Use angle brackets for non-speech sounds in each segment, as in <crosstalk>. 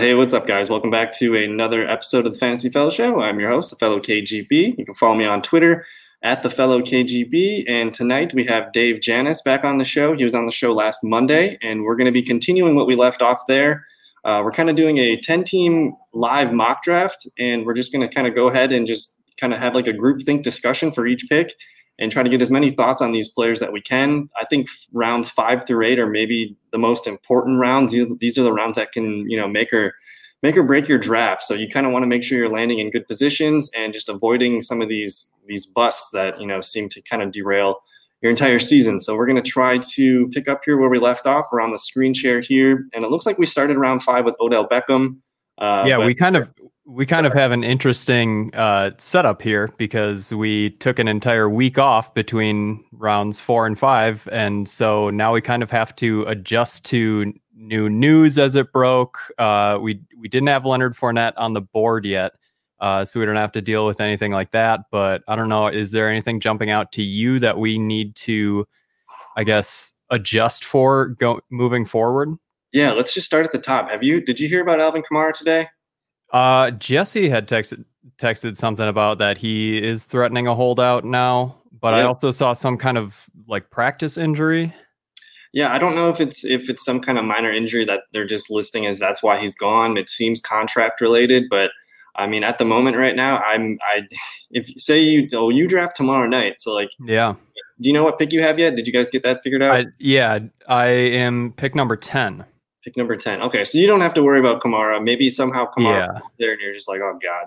Right. Hey, what's up, guys? Welcome back to another episode of the Fantasy Fellow Show. I'm your host, the fellow KGB. You can follow me on Twitter at the fellow KGB. And tonight we have Dave Janus back on the show. He was on the show last Monday, and we're going to be continuing what we left off there. Uh, we're kind of doing a 10 team live mock draft, and we're just going to kind of go ahead and just kind of have like a group think discussion for each pick and try to get as many thoughts on these players that we can. I think rounds five through eight are maybe the most important rounds. These are the rounds that can, you know, make or make or break your draft. So you kind of want to make sure you're landing in good positions and just avoiding some of these these busts that you know seem to kind of derail your entire season. So we're going to try to pick up here where we left off. We're on the screen share here, and it looks like we started round five with Odell Beckham. Uh, yeah, we kind of we kind of have an interesting uh, setup here because we took an entire week off between rounds four and five, and so now we kind of have to adjust to new news as it broke. Uh, we we didn't have Leonard Fournette on the board yet, uh, so we don't have to deal with anything like that. But I don't know. Is there anything jumping out to you that we need to, I guess, adjust for go moving forward? Yeah, let's just start at the top. Have you did you hear about Alvin Kamara today? Uh, Jesse had texted texted something about that he is threatening a holdout now, but I also saw some kind of like practice injury. Yeah, I don't know if it's if it's some kind of minor injury that they're just listing as that's why he's gone. It seems contract related, but I mean, at the moment right now, I'm I <laughs> if say you oh you draft tomorrow night, so like yeah. Do you know what pick you have yet? Did you guys get that figured out? I, yeah, I am pick number ten. Pick number 10. Okay, so you don't have to worry about Kamara. Maybe somehow Kamara yeah. there and you're just like, oh, God.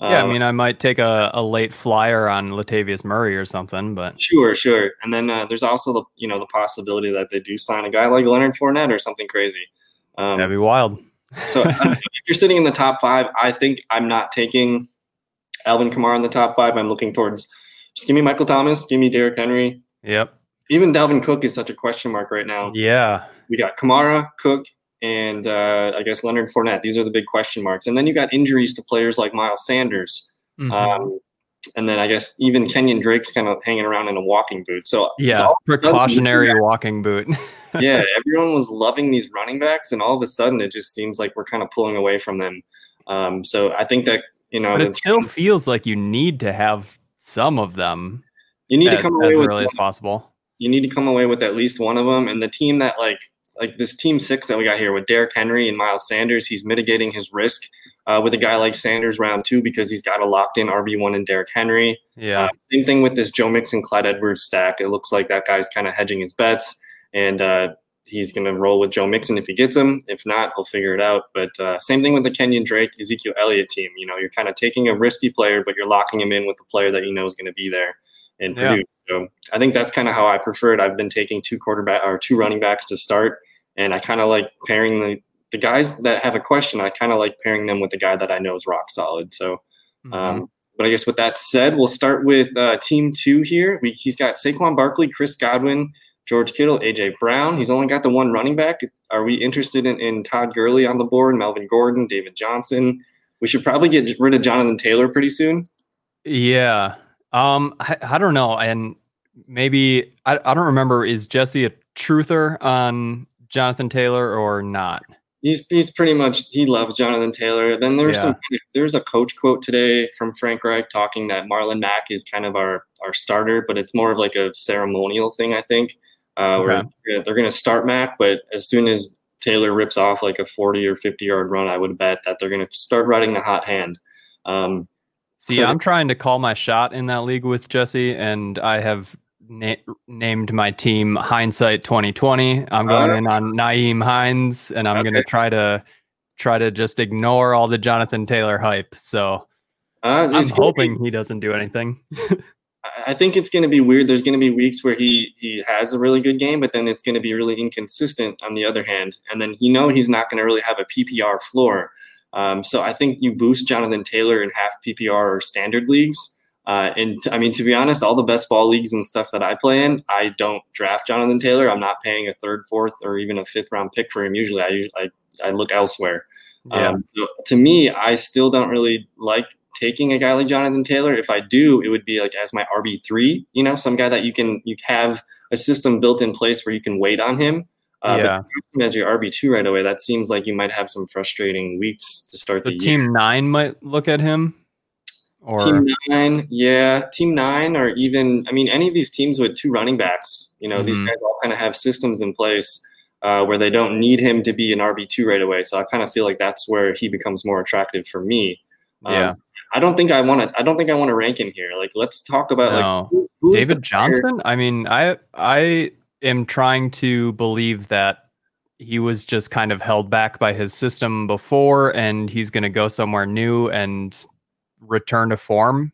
Um, yeah, I um, mean, I might take a, a late flyer on Latavius Murray or something, but sure, sure. And then uh, there's also the you know the possibility that they do sign a guy like Leonard Fournette or something crazy. Um, That'd be wild. so <laughs> if you're sitting in the top five, I think I'm not taking Alvin Kamara in the top five. I'm looking towards just give me Michael Thomas, give me Derrick Henry. Yep. Even Dalvin Cook is such a question mark right now. Yeah we got Kamara, Cook, and uh, I guess Leonard Fournette. These are the big question marks. And then you got injuries to players like Miles Sanders. Mm-hmm. Um, and then I guess even Kenyon Drake's kind of hanging around in a walking boot. So yeah, precautionary walking boot. <laughs> yeah, everyone was loving these running backs, and all of a sudden it just seems like we're kind of pulling away from them. Um, so I think that you know, but it still feels like you need to have some of them. You need to come away as early with, as possible. You need to come away with at least one of them, and the team that like like this team six that we got here with Derrick Henry and Miles Sanders, he's mitigating his risk uh, with a guy like Sanders round two because he's got a locked in RB one and Derrick Henry. Yeah. Uh, same thing with this Joe Mixon, Clyde Edwards stack. It looks like that guy's kind of hedging his bets, and uh, he's going to roll with Joe Mixon if he gets him. If not, he'll figure it out. But uh, same thing with the Kenyon Drake, Ezekiel Elliott team. You know, you're kind of taking a risky player, but you're locking him in with the player that you know is going to be there and produce. So I think that's kind of how I prefer it. I've been taking two quarterback or two running backs to start and I kind of like pairing the the guys that have a question. I kind of like pairing them with the guy that I know is rock solid. So, mm-hmm. um, but I guess with that said, we'll start with uh, team two here. We, he's got Saquon Barkley, Chris Godwin, George Kittle, AJ Brown. He's only got the one running back. Are we interested in, in Todd Gurley on the board? Melvin Gordon, David Johnson. We should probably get rid of Jonathan Taylor pretty soon. Yeah. Um, I, I don't know. And maybe I, I don't remember. Is Jesse a truther on Jonathan Taylor or not? He's he's pretty much he loves Jonathan Taylor. Then there's yeah. some there's a coach quote today from Frank Reich talking that Marlon Mack is kind of our our starter, but it's more of like a ceremonial thing, I think. Uh, okay. where they're going to start Mack, but as soon as Taylor rips off like a 40 or 50 yard run, I would bet that they're going to start riding the hot hand. Um, See, so, I'm trying to call my shot in that league with Jesse, and I have na- named my team Hindsight 2020. I'm going uh, in on Nyheim Hines, and I'm okay. going to try to try to just ignore all the Jonathan Taylor hype. So uh, I'm hoping be, he doesn't do anything. <laughs> I think it's going to be weird. There's going to be weeks where he he has a really good game, but then it's going to be really inconsistent on the other hand. And then you know he's not going to really have a PPR floor. Um, so I think you boost Jonathan Taylor in half PPR or standard leagues uh, and t- I mean, to be honest, all the best ball leagues and stuff that I play in, I don't draft Jonathan Taylor. I'm not paying a third, fourth, or even a fifth round pick for him. Usually, I usually I, I look elsewhere. Yeah. Um, so to me, I still don't really like taking a guy like Jonathan Taylor. If I do, it would be like as my RB three. You know, some guy that you can you have a system built in place where you can wait on him. Uh, yeah. But as your RB two right away, that seems like you might have some frustrating weeks to start So the team year. nine might look at him, or Team nine, yeah, team nine, or even I mean, any of these teams with two running backs. You know, these Mhm. guys all kind of have systems in place uh, where they don't need him to be an RB two right away. So I kind of feel like that's where he becomes more attractive for me. Um, yeah, I don't think I want to. I don't think I want to rank him here. Like, let's talk about No. like who, who is David Johnson. I mean, I I am trying to believe that he was just kind of held back by his system before, and he's going to go somewhere new and return to form.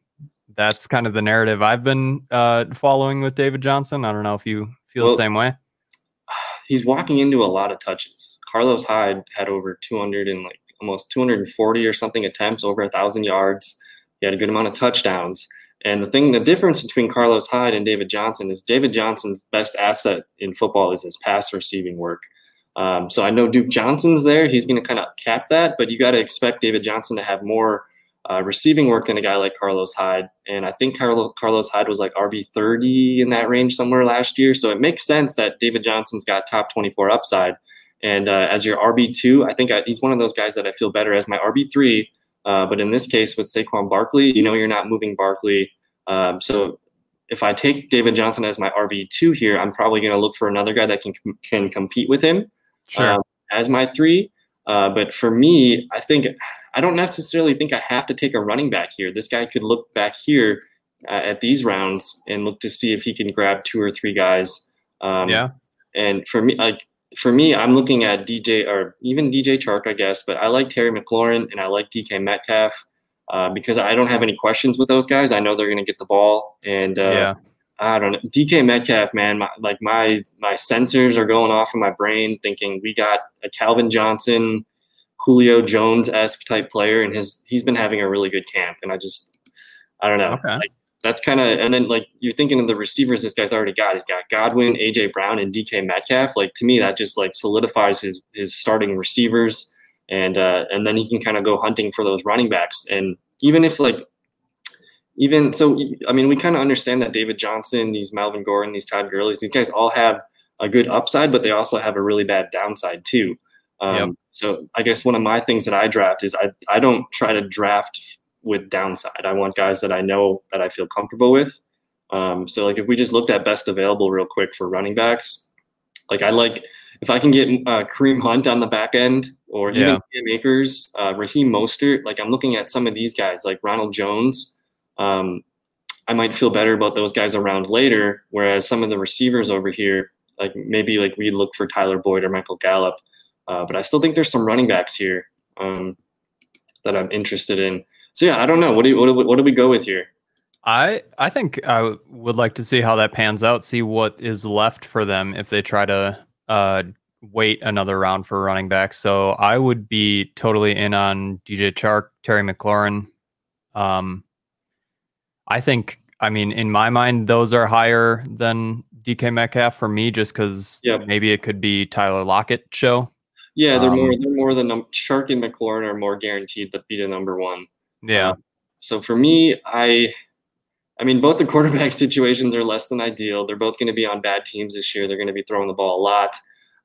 That's kind of the narrative I've been uh, following with David Johnson. I don't know if you feel Well, the same way. <sighs> he's walking into a lot of touches. Carlos Hyde had over 200 and like almost 240 or something attempts, over a thousand yards. He had a good amount of touchdowns. And the thing, the difference between Carlos Hyde and David Johnson is David Johnson's best asset in football is his pass receiving work. Um, so I know Duke Johnson's there. He's going to kind of cap that, but you got to expect David Johnson to have more uh, receiving work than a guy like Carlos Hyde. And I think Carlo, Carlos Hyde was like RB 30 in that range somewhere last year. So it makes sense that David Johnson's got top 24 upside. And uh, as your RB2, I think I, he's one of those guys that I feel better as my RB3. Uh, but in this case, with Saquon Barkley, you know you're not moving Barkley. Um, so if I take David Johnson as my RB2 here, I'm probably going to look for another guy that can can compete with him Sure. um, as my three. Uh, but for me, I think I don't necessarily think I have to take a running back here. This guy could look back here uh, at these rounds and look to see if he can grab two or three guys. Um, yeah. And for me, like for me, I'm looking at DJ or even DJ Chark, I guess. But I like Terry McLaurin and I like DK Metcalf uh, because I don't have any questions with those guys. I know they're going to get the ball, and uh, yeah. I don't know. DK Metcalf, man, my, like my my sensors are going off in my brain, thinking we got a Calvin Johnson, Julio Jones esque type player, and his he's been having a really good camp, and I just I don't know. Okay. Like, that's kind of and then like you're thinking of the receivers this guy's already got. He's got Godwin, AJ Brown, and DK Metcalf. Like to me, that just like solidifies his his starting receivers, and uh, and then he can kind of go hunting for those running backs. And even if like even so, I mean, we kind of understand that David Johnson, these Melvin Gordon, these Todd Gurley's, these guys all have a good upside, but they also have a really bad downside too. Um, Yep. So I guess one of my things that I draft is I I don't try to draft with downside. I want guys that I know that I feel comfortable with. Um, so like if we just looked at best available real quick for running backs, like I like if I can get uh, Kareem Hunt on the back end or even Yeah. Akers, uh, Raheem Mostert. Like I'm looking at some of these guys like Ronald Jones. Um, I might feel better about those guys around later. Whereas some of the receivers over here, like maybe like we look for Tyler Boyd or Michael Gallup. Uh, but I still think there's some running backs here um, that I'm interested in. So yeah, I don't know. What do you, what what do we go with here? I I think I would like to see how that pans out. See what is left for them if they try to uh, wait another round for running back. So I would be totally in on DJ Chark, Terry McLaurin. Um, I think I mean in my mind those are higher than DK Metcalf for me, just because maybe it could be Tyler Lockett show. Yeah, they're Um, more they're more than num- Chark and McLaurin are more guaranteed to be the number one. Yeah, Um, so for me, I, I mean, both the <laughs> quarterback situations are less than ideal. They're both going to be on bad teams this year. They're going to be throwing the ball a lot.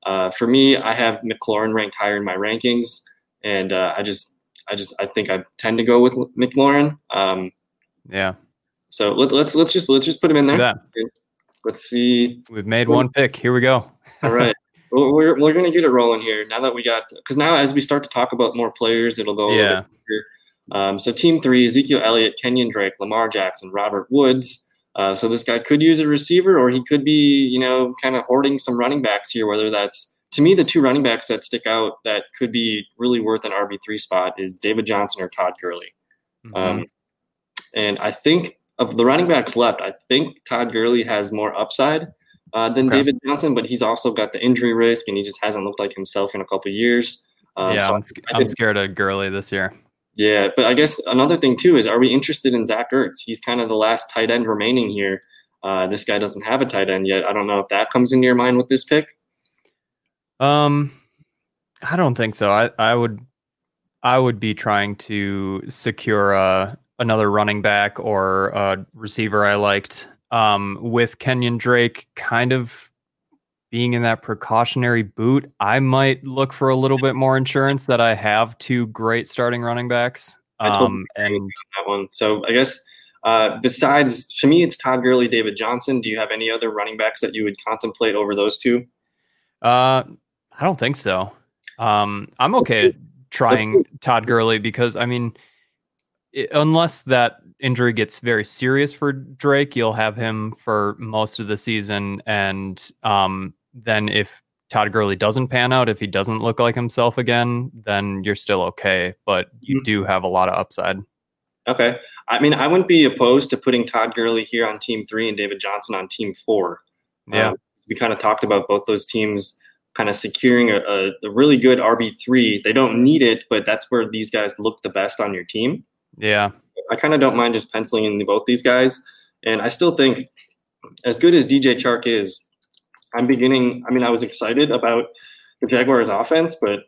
Uh, for me, I have McLaurin ranked higher in my rankings, and uh, I just, I just, I think I tend to go with McLaurin. Um, yeah. so let, let's let's just let's just put him in there. Let's see. We've made one pick. Here we go. <laughs> All right. Well, we're, we're going to get it rolling here now that we got because now as we start to talk about more players, it'll go a Yeah. Um, so team three: Ezekiel Elliott, Kenyon Drake, Lamar Jackson, Robert Woods. Uh, so this guy could use a receiver, or he could be, you know, kind of hoarding some running backs here. Whether that's to me, the two running backs that stick out that could be really worth an RB three spot is David Johnson or Todd Gurley. Mhm. Um, and I think of the running backs left, I think Todd Gurley has more upside uh, than Okay. David Johnson, but he's also got the injury risk, and he just hasn't looked like himself in a couple of years. Um, yeah, so I'm, I'm scared of Gurley this year. Yeah, but I guess another thing too is, are we interested in Zach Ertz? He's kind of the last tight end remaining here. Uh, this guy doesn't have a tight end yet. I don't know if that comes into your mind with this pick. Um, I don't think so. I, I would, I would be trying to secure uh, another running back or a receiver I liked. Um, with Kenyon Drake kind of being in that precautionary boot, I might look for a little bit more insurance that I have two great starting running backs. I totally Um, and that one. So I guess uh, besides to me, it's Todd Gurley, David Johnson. Do you have any other running backs that you would contemplate over those two? uh, I don't think so. Um, I'm okay trying Todd Gurley because I mean, i unless that injury gets very serious for Drake, you'll have him for most of the season, and um, then if Todd Gurley doesn't pan out, if he doesn't look like himself again, then you're still okay. But you Mhm. do have a lot of upside. Okay. I mean, I wouldn't be opposed to putting Todd Gurley here on team three and David Johnson on team four. Yeah, Um, we kind of talked about both those teams kind of securing a, a, a really good RB3. They don't need it, but that's where these guys look the best on your team. yeah, I kind of don't mind just penciling in both these guys. And I still think, as good as DJ Chark is, I'm beginning. I mean, I was excited about the Jaguars' offense, but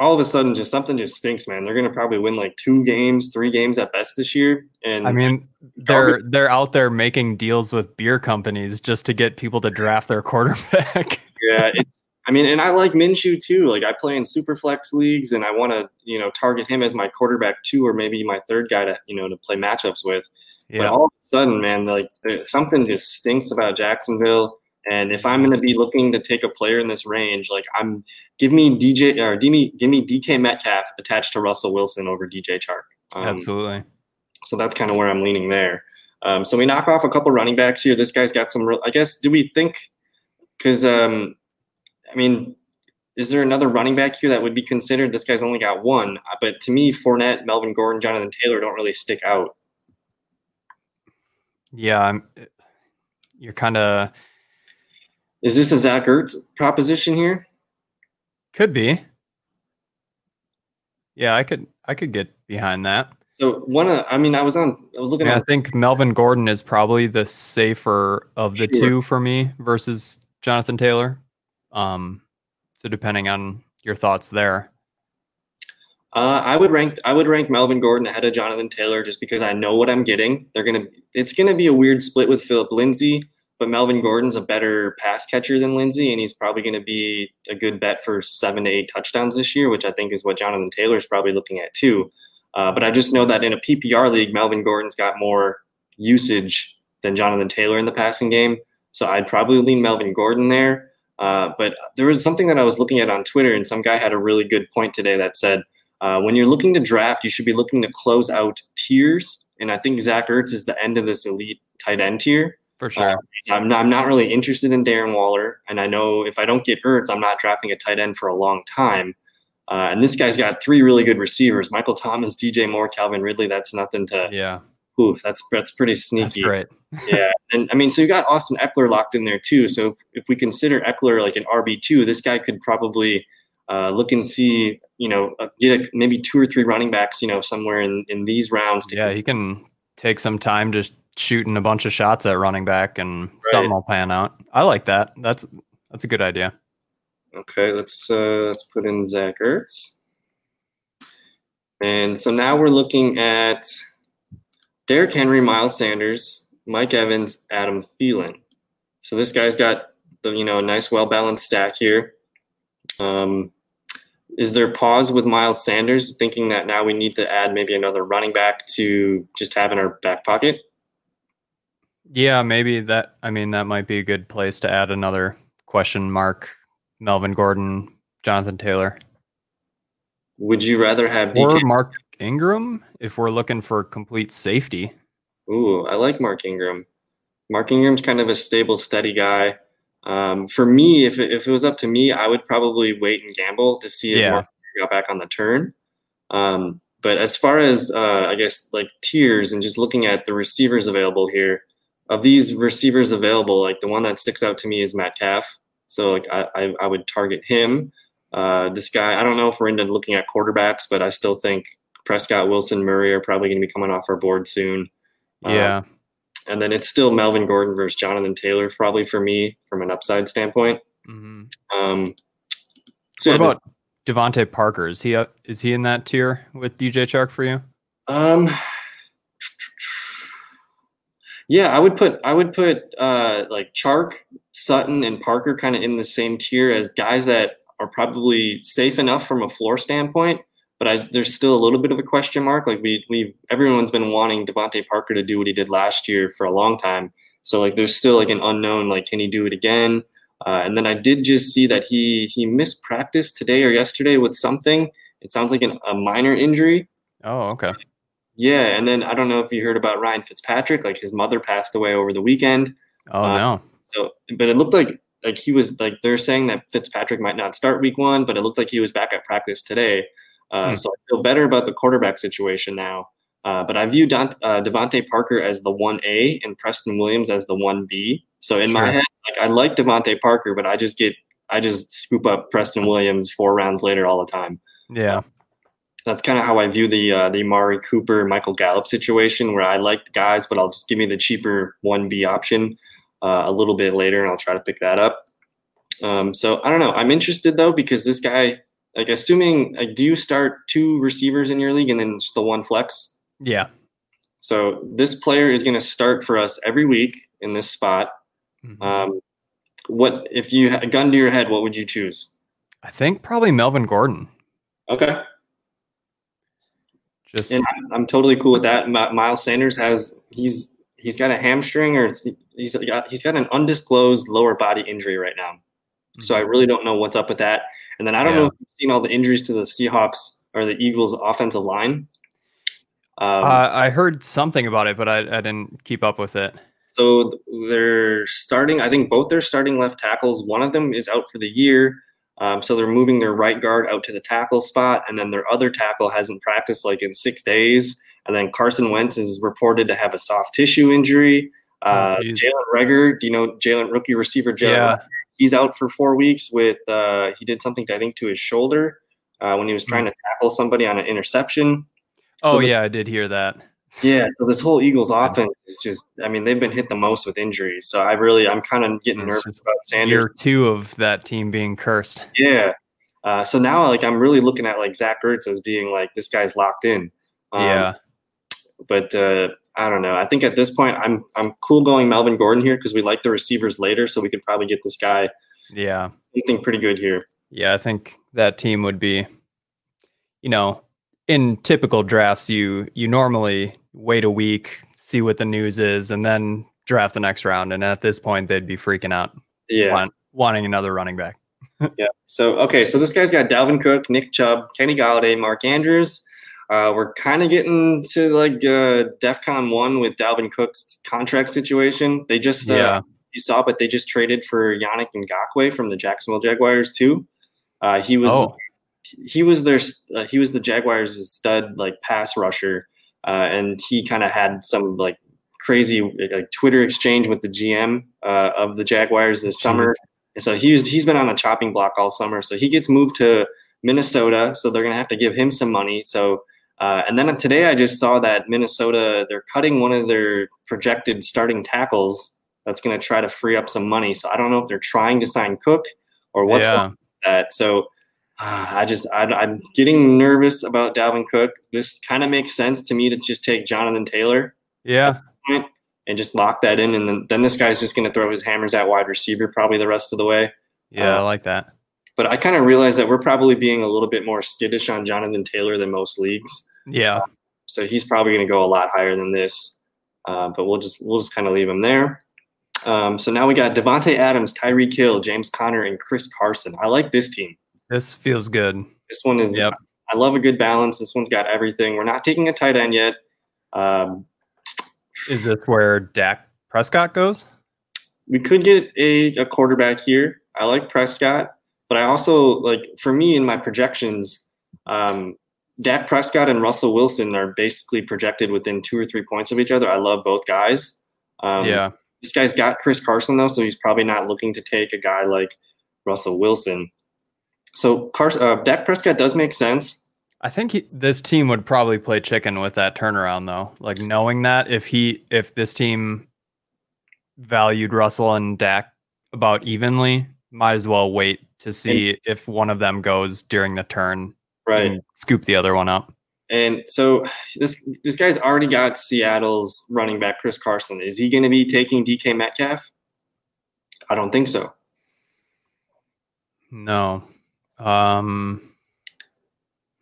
all of a sudden, just something just stinks, man. They're going to probably win like two games, three games at best this year. And I mean, they're they're out there making deals with beer companies just to get people to draft their <laughs> quarterback. yeah, it's. I mean, and I like Minshew too. Like I play in super flex leagues, and I want to, you know, target him as my quarterback too, or maybe my third guy to, you know, to play matchups with. But all of a sudden, man, like something just stinks about Jacksonville. And if I'm going to be looking to take a player in this range, like I'm, give me DJ or give me give me DK Metcalf attached to Russell Wilson over DJ Chark. Um, absolutely. So that's kind of where I'm leaning there. Um, so we knock off a couple running backs here. This guy's got some. Real, I guess. Do we think? Because um, I mean, is there another running back here that would be considered? This guy's only got one, uh, but to me, Fournette, Melvin Gordon, Jonathan Taylor don't really stick out. Yeah, I'm, you're kind of Is this a Zach Ertz proposition here? could be. Yeah, I could I could get behind that. So one of, I mean, I was on, I was looking Yeah, I think Melvin Gordon is probably the safer of the Sure. two for me versus Jonathan Taylor. Um, so depending on your thoughts there. uh, I would rank, I would rank Melvin Gordon ahead of Jonathan Taylor just because I know what I'm getting. They're gonna, it's gonna be a weird split with Philip Lindsay, but Melvin Gordon's a better pass catcher than Lindsay, and he's probably gonna be a good bet for seven to eight touchdowns this year, which I think is what Jonathan Taylor is probably looking at too. Uh, but I just know that in a PPR league, Melvin Gordon's got more usage than Jonathan Taylor in the passing game. So I'd probably lean Melvin Gordon there. Uh, but there was something that I was looking at on Twitter, and some guy had a really good point today that said, uh, when you're looking to draft, you should be looking to close out tiers. And I think Zach Ertz is the end of this elite tight end tier. For sure. I'm not, I'm not really interested in Darren Waller. And I know if I don't get Ertz, I'm not drafting a tight end for a long time. Uh, and this guy's got three really good receivers Michael Thomas, DJ Moore, Calvin Ridley. That's nothing to, yeah, ooh, that's, that's pretty that's sneaky great. <laughs> yeah, and I mean, so you got Austin Ekeler locked in there too. So if, if we consider Ekeler like an RB two, this guy could probably uh, look and see, you know, uh, get a, maybe two or three running backs, you know, somewhere in in these rounds. To Yeah, he can take some time to shooting a bunch of shots at running back and something will pan out. I like that. That's that's a good idea. Okay, let's uh, let's put in Zach Ertz, and so now we're looking at Derrick Henry, Miles Sanders, Mike Evans, Adam Thielen. So this guy's got the you know a nice, well balanced stack here. Um, is there pause with Miles Sanders, thinking that now we need to add maybe another running back to just have in our back pocket? Yeah, maybe that. I mean, that might be a good place to add another question mark. Melvin Gordon, Jonathan Taylor, Would you rather have or Mark Ingram if we're looking for complete safety. Ooh, I like Mark Ingram. Mark Ingram's kind of a stable, steady guy. Um, for me, if it, if it was up to me, I would probably wait and gamble to see if Yeah. Mark got back on the turn. Um, but as far as uh, I guess like tiers and just looking at the receivers available here, of these receivers available, like the one that sticks out to me is Metcalf. So like I, I, I would target him. Uh, this guy, I don't know if we're into looking at quarterbacks, but I still think Prescott, Wilson, Murray are probably going to be coming off our board soon. Uh, Yeah, and then it's still Melvin Gordon versus Jonathan Taylor, probably for me from an upside standpoint. Mhm. Um, so What yeah, about DeVante Parker? Is he uh, is he in that tier with DJ Chark for you? um, Yeah, I would put I would put uh, like Chark, Sutton, and Parker kind of in the same tier as guys that are probably safe enough from a floor standpoint, but I, there's still a little bit of a question mark. Like we we everyone's been wanting DeVante Parker to do what he did last year for a long time, so like there's still like an unknown. Like can he do it again? Uh, and then I did just see that he he missed practice today or yesterday with something. It sounds like an, a minor injury. Oh, okay. Yeah, and then I don't know if you heard about Ryan Fitzpatrick. Like his mother passed away over the weekend. Oh uh, no. So, but it looked like like he was like they're saying that Fitzpatrick might not start week one, but it looked like he was back at practice today. Uh, hmm. So I feel better about the quarterback situation now. Uh, but I view Don, uh, Parker as the one A and Preston Williams as the one B. So in sure. my head, like I like DeVante Parker, but I just get I just scoop up Preston Williams four rounds later all the time. Yeah. That's kind of how I view the uh, the Amari Cooper, Michael Gallup situation, where I like the guys, but I'll just give me the cheaper one B option uh, a little bit later, and I'll try to pick that up. Um, so I don't know. I'm interested though because this guy, like, assuming like, do you start two receivers in your league and then just the one flex? Yeah. So this player is going to start for us every week in this spot. Mm-hmm. Um, what if you had a gun to your head? What would you choose? I think probably Melvin Gordon. Okay. Just and I'm totally cool with that. Miles Sanders has he's he's got a hamstring or he's got he's got an undisclosed lower body injury right now. Mm-hmm. So I mm-hmm. really don't know what's up with that. And then I don't yeah. know if you've seen all the injuries to the Seahawks or the Eagles offensive line. Um, uh, I heard something about it, but I, I didn't keep up with it. So they're starting. I think both their starting left tackles. One of them is out for the year. Um, so they're moving their right guard out to the tackle spot, and then their other tackle hasn't practiced like in six days. And then Carson Wentz is reported to have a soft tissue injury. Oh, uh, oh, Jalen Reagor, do you know Jalen rookie receiver Jalen? Yeah. He's out for four weeks with uh, he did something I think to his shoulder uh, when he was trying mm. to tackle somebody on an interception. Oh the, yeah, I did hear that. Yeah, so this whole Eagles offense is just I mean, they've been hit the most with injuries. So I really I'm kind of getting it's nervous about Sanders. Year two of that team being cursed. Yeah. Uh, so now like I'm really looking at like Zach Ertz as being like this guy's locked in. Um, yeah. But uh, I don't know. I think at this point I'm I'm cool going Melvin Gordon here because we like the receivers later, so we could probably get this guy. Yeah. Something pretty good here. Yeah, I think that team would be, you know, in typical drafts, you you normally wait a week, see what the news is, and then draft the next round. And at this point, they'd be freaking out. Yeah. Want, wanting another running back. <laughs> yeah. So, okay. So this guy's got Dalvin Cook, Nick Chubb, Kenny Golladay, Mark Andrews. Uh, we're kind of getting to like uh, DEFCON 1 with Dalvin Cook's contract situation. They just, uh, yeah. you saw, but they just traded for Yannick Ngakoue from the Jacksonville Jaguars, too. Uh, he was. Oh. He was their uh, he was the Jaguars' stud like pass rusher uh, and he kind of had some like crazy like Twitter exchange with the GM uh, of the Jaguars this summer. And so he's he's been on the chopping block all summer. So he gets moved to Minnesota. So they're gonna have to give him some money. So uh, and then today I just saw that Minnesota they're cutting one of their projected starting tackles. That's gonna try to free up some money. So I don't know if they're trying to sign Cook or what's yeah. that. So I just I, am getting nervous about Dalvin Cook. This kind of makes sense to me to just take Jonathan Taylor. Yeah. And just lock that in, and then, then this guy's just going to throw his hammers at wide receiver probably the rest of the way. Yeah, uh, I like that. But I kind of realize that we're probably being a little bit more skittish on Jonathan Taylor than most leagues. Yeah. Uh, so he's probably going to go a lot higher than this. Uh, but we'll just we'll just kind of leave him there. Um, so now we got Davante Adams, Tyreek Hill, James Conner, and Chris Carson. I like this team. This feels good. This one is. Yep. I love a good balance. This one's got everything. We're not taking a tight end yet. Um, is this where Dak Prescott goes? We could get a, a quarterback here. I like Prescott, but I also like for me in my projections, um, Dak Prescott and Russell Wilson are basically projected within two or three points of each other. I love both guys. Um, yeah. This guy's got Chris Carson though, so he's probably not looking to take a guy like Russell Wilson. So Carson, uh, Dak Prescott does make sense. I think he, this team would probably play chicken with that turnaround, though. Like knowing that if he if this team valued Russell and Dak about evenly, might as well wait to see and, if one of them goes during the turn, right? scoop the other one up. And so this this guy's already got Seattle's running back Chris Carson. Is he going to be taking DK Metcalf? I don't think so. No. Um,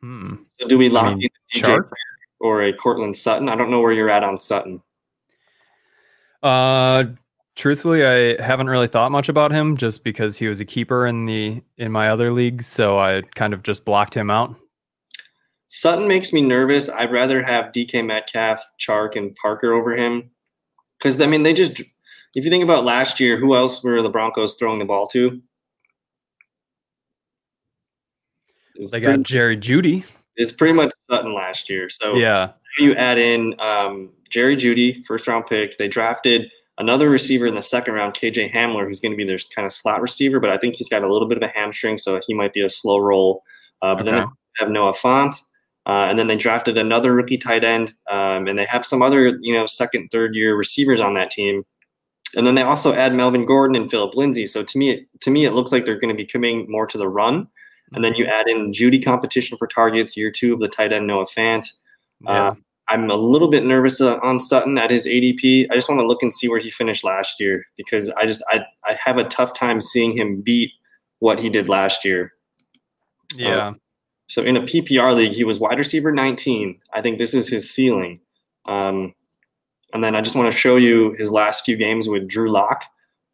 hmm. So do we lock I mean, in DJ Chark? or a Courtland Sutton? I don't know where you're at on Sutton. Uh, truthfully, I haven't really thought much about him just because he was a keeper in the in my other league, so I kind of just blocked him out. Sutton makes me nervous. I'd rather have DK Metcalf, Chark, and Parker over him. Because I mean, they just if you think about last year, who else were the Broncos throwing the ball to? It's They got Jerry Jeudy. it's pretty much Sutton last year. So Yeah, you add in um, Jerry Jeudy, first round pick. They drafted another receiver in the second round, KJ Hamler, who's going to be their kind of slot receiver, but I think he's got a little bit of a hamstring, so he might be a slow roll. Uh, but then they have Noah Fant, uh, and then they drafted another rookie tight end, um, and they have some other you know second, third year receivers on that team. And then they also add Melvin Gordon and Philip Lindsay. So to me, to me, it looks like they're going to be coming more to the run. And then you add in Jeudy competition for targets, year two of the tight end Noah Fant. yeah. Uh, I'm a little bit nervous uh, on Sutton at his ADP. I just want to look and see where he finished last year because I just I, I have a tough time seeing him beat what he did last year. yeah. So in a PPR league, he was wide receiver 19. I think this is his ceiling. Um, and then I just want to show you his last few games with Drew Lock.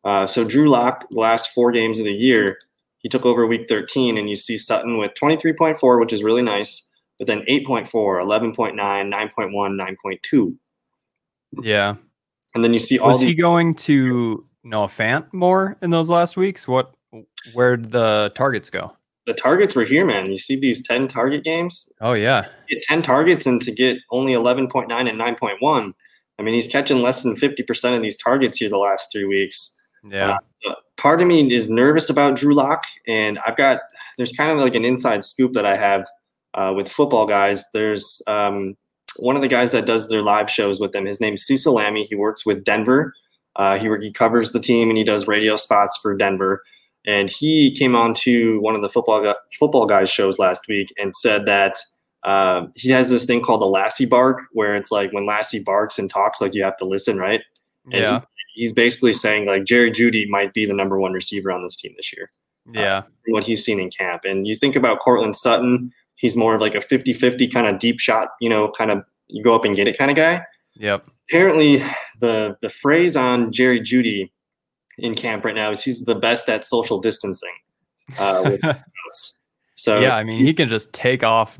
Uh, so Drew Lock, last four games of the year, he took over week 13, and you see Sutton with 23.4, which is really nice, but then 8.4, 11.9, 9.1, 9.2. yeah. And then you see all Was the he going to Noah Fant more in those last weeks? What? Where'd the targets go? the targets were here, man. You see these 10 target games? Oh yeah, Get 10 targets and to get only 11.9 and 9.1. I mean, he's catching less than 50% of these targets here the last three weeks. Yeah. Uh, part of me is nervous about Drew Lock, and I've got there's kind of like an inside scoop that I have uh, with football guys. There's um, one of the guys that does their live shows with them. His name's Cecil Lammey. He works with Denver. Uh, he he covers the team and he does radio spots for Denver. And he came on to one of the football football guys shows last week and said that um, he has this thing called the Lassie bark, where it's like when Lassie barks and talks, like you have to listen, right? And yeah, he's basically saying like Jerry Jeudy might be the number one receiver on this team this year. yeah, from What he's seen in camp. And you think about Courtland Sutton, he's more of like a 50-50 kind of deep shot, you know, kind of you go up and get it kind of guy. yep. Apparently the the phrase on Jerry Jeudy in camp right now is he's the best at social distancing. Uh, <laughs> so yeah, I mean, he can just take off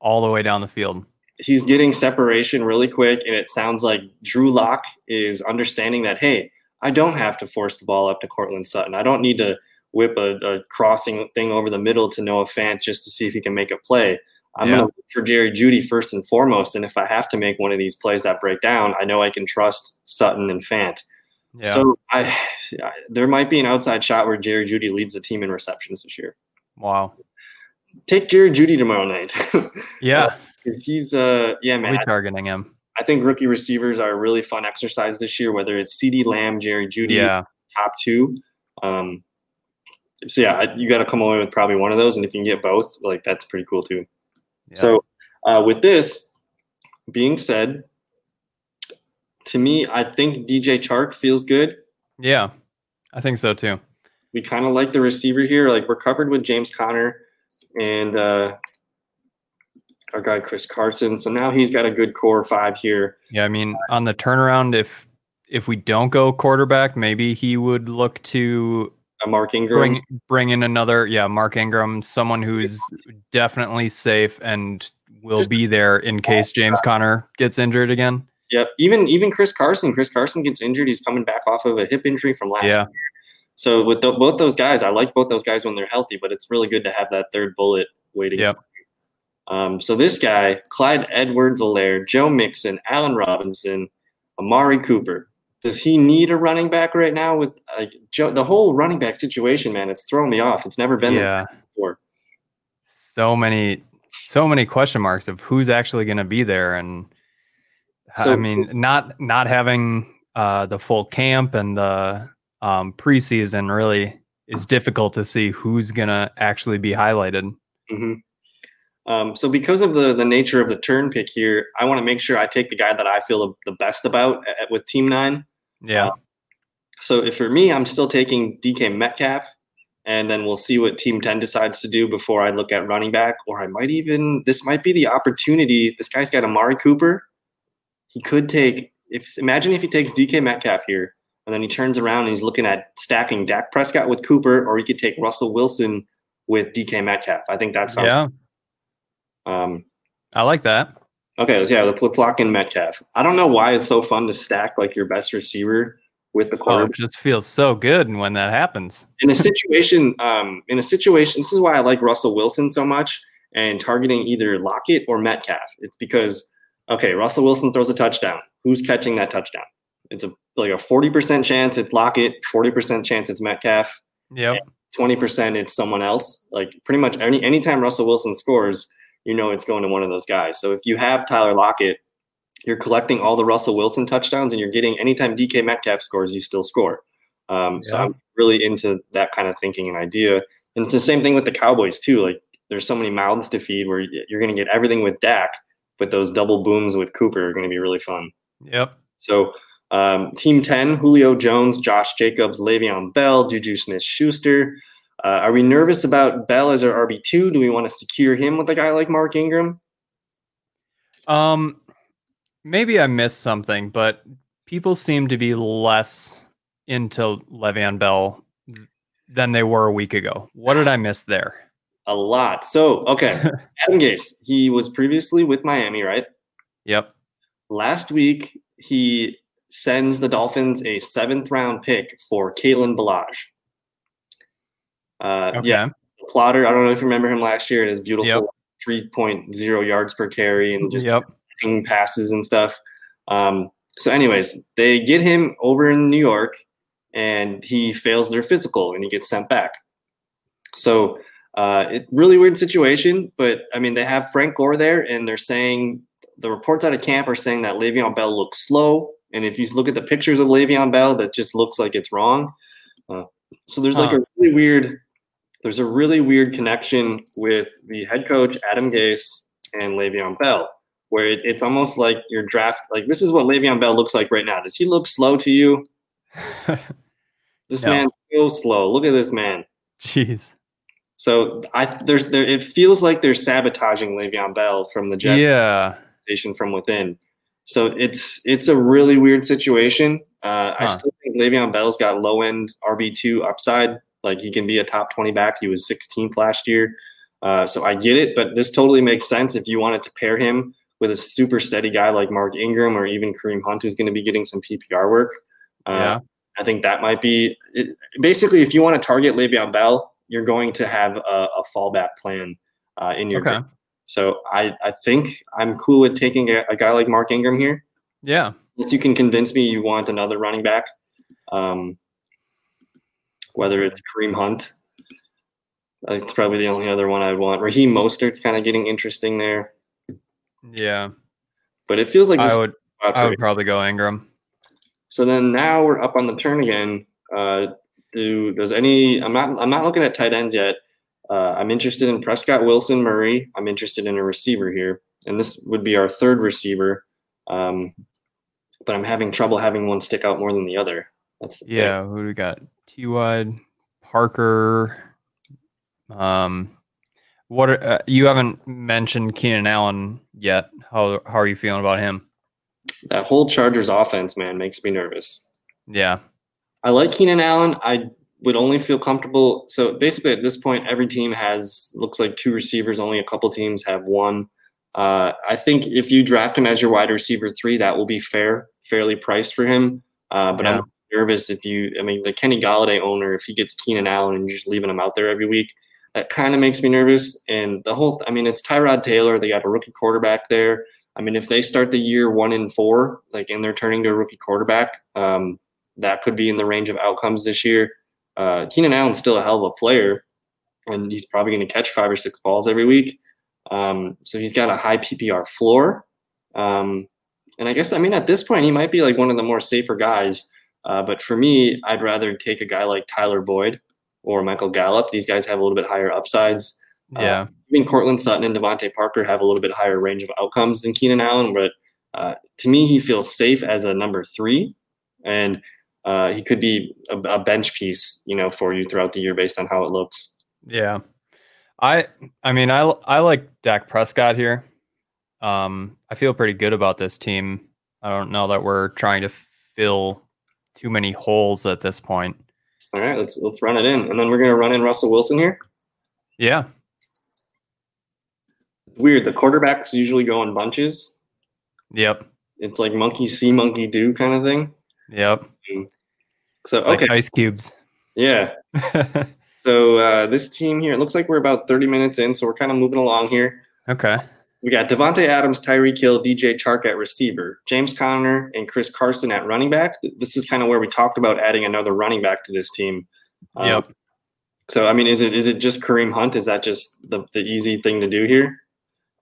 all the way down the field. He's getting separation really quick, and it sounds like Drew Lock is understanding that hey, I don't have to force the ball up to Courtland Sutton. I don't need to whip a, a crossing thing over the middle to Noah Fant just to see if he can make a play. I'm Yeah. going to look for Jerry Jeudy first and foremost, and if I have to make one of these plays that break down, I know I can trust Sutton and Fant. Yeah, So I, I, there might be an outside shot where Jerry Jeudy leads the team in receptions this year. wow. Take Jerry Jeudy tomorrow night. <laughs> Yeah, Because he's, uh, yeah, man. we targeting him. I think rookie receivers are a really fun exercise this year, whether it's CeeDee Lamb, Jerry Jeudy, Yeah, top two. Um, so yeah, you got to come away with probably one of those, and if you can get both, like that's pretty cool too. yeah. So uh, with this being said, to me, I think DJ Chark feels good. yeah, I think so too. We kind of like the receiver here. Like we're covered with James Conner and uh, our guy Chris Carson. So now he's got a good core five here. Yeah, I mean, on the turnaround, if if we don't go quarterback, maybe he would look to Uh, Mark Ingram. bring bring in another, yeah, Mark Ingram, someone who's definitely safe and will Just- be there in case James Conner gets injured again. Yep. Even even Chris Carson. Chris Carson gets injured. He's coming back off of a hip injury from last Yeah. year. So with tho- both those guys, I like both those guys when they're healthy, but it's really good to have that third bullet waiting. Yep. Um, so this guy, Clyde Edwards-Helaire, Joe Mixon, Allen Robinson, Amari Cooper. Does he need a running back right now? With like Joe, the whole running back situation, man, it's throwing me off. It's never been that before. So many so many question marks of who's actually going to be there and I mean, not not having uh the full camp and the um preseason really is difficult to see who's going to actually be highlighted. hmm Um, so because of the the nature of the turn pick here, I want to make sure I take the guy that I feel the best about at, with Team Nine. Yeah. Uh, so if for me, I'm still taking DK Metcalf, and then we'll see what Team Ten decides to do before I look at running back, or I might even this might be the opportunity. This guy's got Amari Cooper. He could take if imagine if he takes DK Metcalf here, and then he turns around and he's looking at stacking Dak Prescott with Cooper, or he could take Russell Wilson with DK Metcalf. I think that sounds Yeah. Um, I like that. okay, let's, yeah, let's let's lock in Metcalf. I don't know why it's so fun to stack like your best receiver with the Oh, quarterback it just feels so good when that happens. in a situation. Um, in a situation, this is why I like Russell Wilson so much and targeting either Lockett or Metcalf. It's because okay, Russell Wilson throws a touchdown. Who's catching that touchdown? It's a like a forty percent chance it's Lockett, forty percent chance it's Metcalf. Yep. twenty percent it's someone else. Like pretty much any anytime Russell Wilson scores, you know it's going to one of those guys. So if you have Tyler Lockett, you're collecting all the Russell Wilson touchdowns, and you're getting anytime DK Metcalf scores, you still score. Um, So I'm really into that kind of thinking and idea. And it's the same thing with the Cowboys too. Like there's so many mouths to feed where you're going to get everything with Dak, but those double booms with Cooper are going to be really fun. Yep. So um, Team 10, Julio Jones, Josh Jacobs, Le'Veon Bell, Juju Smith-Schuster. Uh, are we nervous about Bell as our RB2? Do we want to secure him with a guy like Mark Ingram? Um, maybe I missed something, but people seem to be less into Le'Veon Bell than they were a week ago. What did I miss there? A lot. So, okay. <laughs> Adam Gase, he was previously with Miami, right? Yep. Last week, he sends the Dolphins a seventh round pick for Kalen Ballage. Uh, Okay. Yeah, plotter. I don't know if you remember him last year. It is beautiful Yep. 3.0 yards per carry and just yep. passes and stuff. Um, so, anyways, they get him over in New York, and he fails their physical, and he gets sent back. So, uh, it really weird situation. But I mean, they have Frank Gore there, and they're saying the reports out of camp are saying that Le'Veon Bell looks slow, and if you look at the pictures of Le'Veon Bell, that just looks like it's wrong. Uh, so there's like Huh. a really weird. There's a really weird connection with the head coach Adam Gase and Le'Veon Bell where it, it's almost like your draft. Like this is what Le'Veon Bell looks like right now. Does he look slow to you? <laughs> This No. man's so slow. Look at this man. Jeez. So I there's there it feels like they're sabotaging Le'Veon Bell from the Jets Yeah. from within. So it's it's a really weird situation. Uh, I still think Le'Veon Bell's got low end RB two upside. Like he can be a top twenty back. He was 16th last year. Uh, so I get it, but this totally makes sense if you wanted to pair him with a super steady guy like Mark Ingram or even Kareem Hunt, who's going to be getting some PPR work. Uh, Yeah. I think that might be it, basically if you want to target Le'Veon Bell, you're going to have a, a fallback plan uh, in your Okay. draft. So I, I think I'm cool with taking a, a guy like Mark Ingram here. Yeah. Unless you can convince me you want another running back, um, whether it's Kareem Hunt. It's probably the only other one I'd want. Raheem Mostert's kind of getting interesting there, Yeah. but it feels like I would I would probably go Ingram. So then now we're up on the turn again. Uh, do does any? I'm not. I'm not looking at tight ends yet. Uh, I'm interested in Prescott, Wilson, Murray. I'm interested in a receiver here, and this would be our third receiver. Um, but I'm having trouble having one stick out more than the other. That's the thing. Yeah, who do we got? T Parker. Um, what are, uh, you haven't mentioned Keenan Allen yet? How how are you feeling about him? That whole Chargers offense, man, makes me nervous. Yeah, I like Keenan Allen. I would only feel comfortable. So basically, at this point, every team has looks like two receivers. Only a couple teams have one. Uh, I think if you draft him as your wide receiver three, that will be fair, fairly priced for him. Uh, but Yeah. I'm nervous if you. I mean, the Kenny Golladay owner, if he gets Keenan Allen and you're just leaving him out there every week, that kind of makes me nervous. And the whole. I mean, it's Tyrod Taylor. They got a rookie quarterback there. I mean, if they start the year one in four, like, and they're turning to a rookie quarterback, um, that could be in the range of outcomes this year. Uh, Keenan Allen's still a hell of a player, and he's probably going to catch five or six balls every week. Um, so he's got a high PPR floor. Um, and I guess, I mean, at this point, he might be like one of the more safer guys. Uh, but for me, I'd rather take a guy like Tyler Boyd or Michael Gallup. These guys have a little bit higher upsides. Yeah. Uh, even Courtland Sutton and DeVante Parker have a little bit higher range of outcomes than Keenan Allen, but uh, to me, he feels safe as a number three, and uh, he could be a, a, bench piece, you know, for you throughout the year based on how it looks. Yeah, I, I mean, I, I like Dak Prescott here. Um, I feel pretty good about this team. I don't know that we're trying to fill too many holes at this point. All right, let's let's run it in, and then we're gonna run in Russell Wilson here. Yeah. Weird. The quarterbacks usually go in bunches. Yep. It's like monkey see, monkey do kind of thing. Yep. So okay, like ice cubes. Yeah. <laughs> so uh, this team here, it looks like we're about 30 minutes in, so we're kind of moving along here. Okay. We got Davante Adams, Tyreek Hill, DJ Chark at receiver, James Conner, and Chris Carson at running back. This is kind of where we talked about adding another running back to this team. Um, yep. So I mean, is it is it just Kareem Hunt? Is that just the, the easy thing to do here?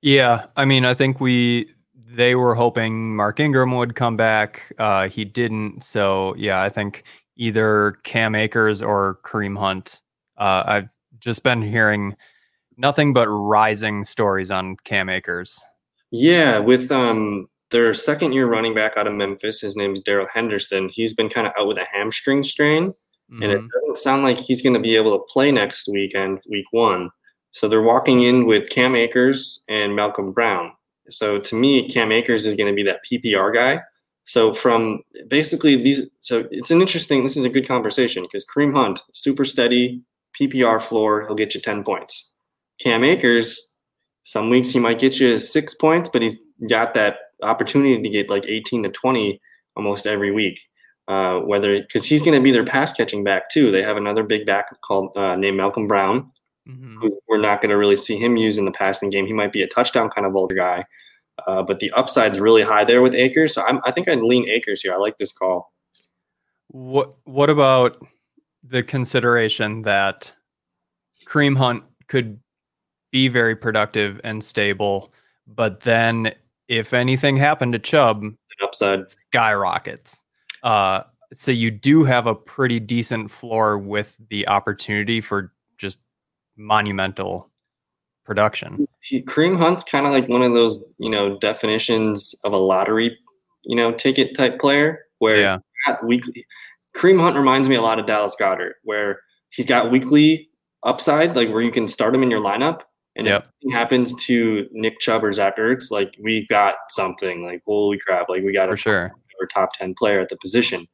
Yeah, I mean, I think we they were hoping Mark Ingram would come back. Uh, he didn't. So yeah, I think either Cam Akers or Kareem Hunt. Uh, I've just been hearing nothing but rising stories on Cam Akers. Yeah, with um their second year running back out of Memphis, his name is Darrell Henderson. He's been kind of out with a hamstring strain, mm-hmm. and it mm-hmm. doesn't sound like he's going to be able to play next weekend, week one. So they're walking in with Cam Akers and Malcolm Brown. So to me, Cam Akers is going to be that PPR guy. So from basically these, so it's an interesting. This is a good conversation because Kareem Hunt, super steady PPR floor, he'll get you ten points. Cam Akers, some weeks he might get you six points, but he's got that opportunity to get like 18 to 20 almost every week. Uh, whether because he's going to be their pass catching back too. They have another big back called uh, named Malcolm Brown. Mm-hmm. We're not going to really see him use in the passing game. He might be a touchdown kind of older guy, uh, but the upside's really high there with Akers. So I'm, I think I'd lean Akers here. I like this call. What What about the consideration that Kareem Hunt could be very productive and stable, but then if anything happened to Chubb, upside skyrockets. Uh, so you do have a pretty decent floor with the opportunity for just monumental production. Kareem Hunt's kind of like one of those, you know, definitions of a lottery, you know, ticket type player where yeah. weekly. Kareem Hunt reminds me a lot of Dallas Goedert, where he's got weekly upside, like where you can start him in your lineup. And yep. if happens to Nick Chubb or Zach Ertz, like we got something. Like holy crap! Like we got a sure. top, top ten player at the position.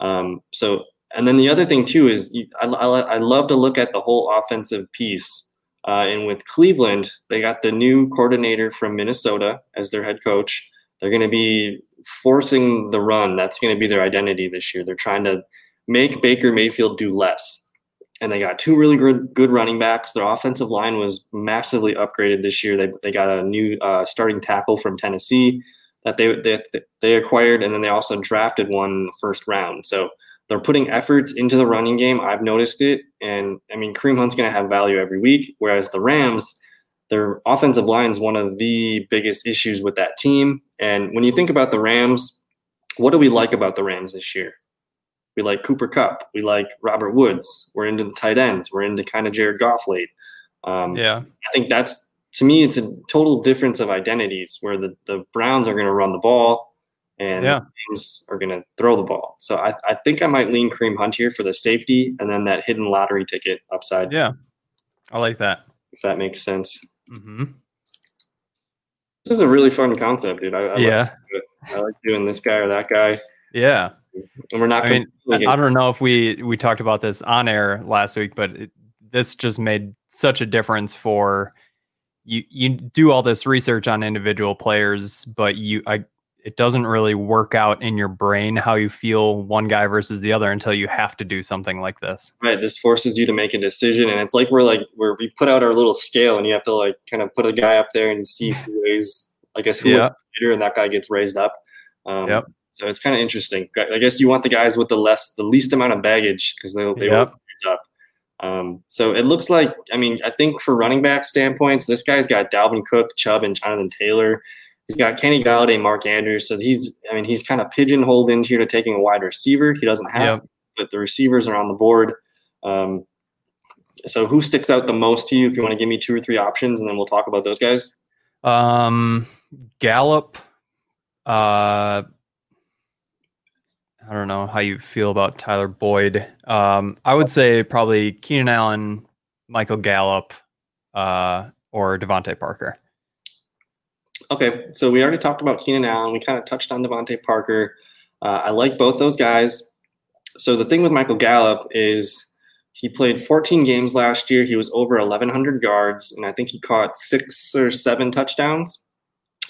Um, so and then the other thing too is I, I, I love to look at the whole offensive piece. Uh, and with Cleveland, they got the new coordinator from Minnesota as their head coach. They're going to be forcing the run. That's going to be their identity this year. They're trying to make Baker Mayfield do less. And they got two really good good running backs. Their offensive line was massively upgraded this year. They, they got a new uh, starting tackle from Tennessee that they, they they acquired, and then they also drafted one first round. So they're putting efforts into the running game. I've noticed it. And I mean, Kareem Hunt's going to have value every week, whereas the Rams, their offensive line is one of the biggest issues with that team. And when you think about the Rams, what do we like about the Rams this year? We like Cooper Kupp. We like Robert Woods. We're into the tight ends. We're into kind of Jared Goff late. Um, yeah. I think that's, to me, it's a total difference of identities where the, the Browns are going to run the ball and yeah. teams are going to throw the ball. So I, I think I might lean Kareem Hunt here for the safety and then that hidden lottery ticket upside. Yeah, I like that. If that makes sense. Mm-hmm. This is a really fun concept, dude. I, I yeah, like I like doing this guy or that guy. Yeah, and we're not. I mean, I don't know if we we talked about this on air last week, but it, this just made such a difference for you. You do all this research on individual players, but you I it doesn't really work out in your brain how you feel one guy versus the other until you have to do something like this. Right. This forces you to make a decision. And it's like we're like where we put out our little scale and you have to like kind of put a guy up there and see who <laughs> weighs I guess who yeah. later and that guy gets raised up. Um, yep. So it's kind of interesting. I guess you want the guys with the less the least amount of baggage because they'll they yep. up. Um, so it looks like I mean I think for running back standpoints, this guy's got Dalvin Cook, Chubb, and Jonathan Taylor. He's got Kenny Golladay, Mark Andrews. So he's, I mean, he's kind of pigeonholed into here to taking a wide receiver. He doesn't have, yep. to, but the receivers are on the board. Um, so who sticks out the most to you? If you want to give me two or three options, and then we'll talk about those guys. Um, Gallup. Uh, I don't know how you feel about Tyler Boyd. Um, I would say probably Keenan Allen, Michael Gallup, uh, or DeVante Parker. Okay, so we already talked about Keenan Allen. We kind of touched on DeVante Parker. Uh, I like both those guys. So the thing with Michael Gallup is he played 14 games last year. He was over 1,100 yards, and I think he caught six or seven touchdowns.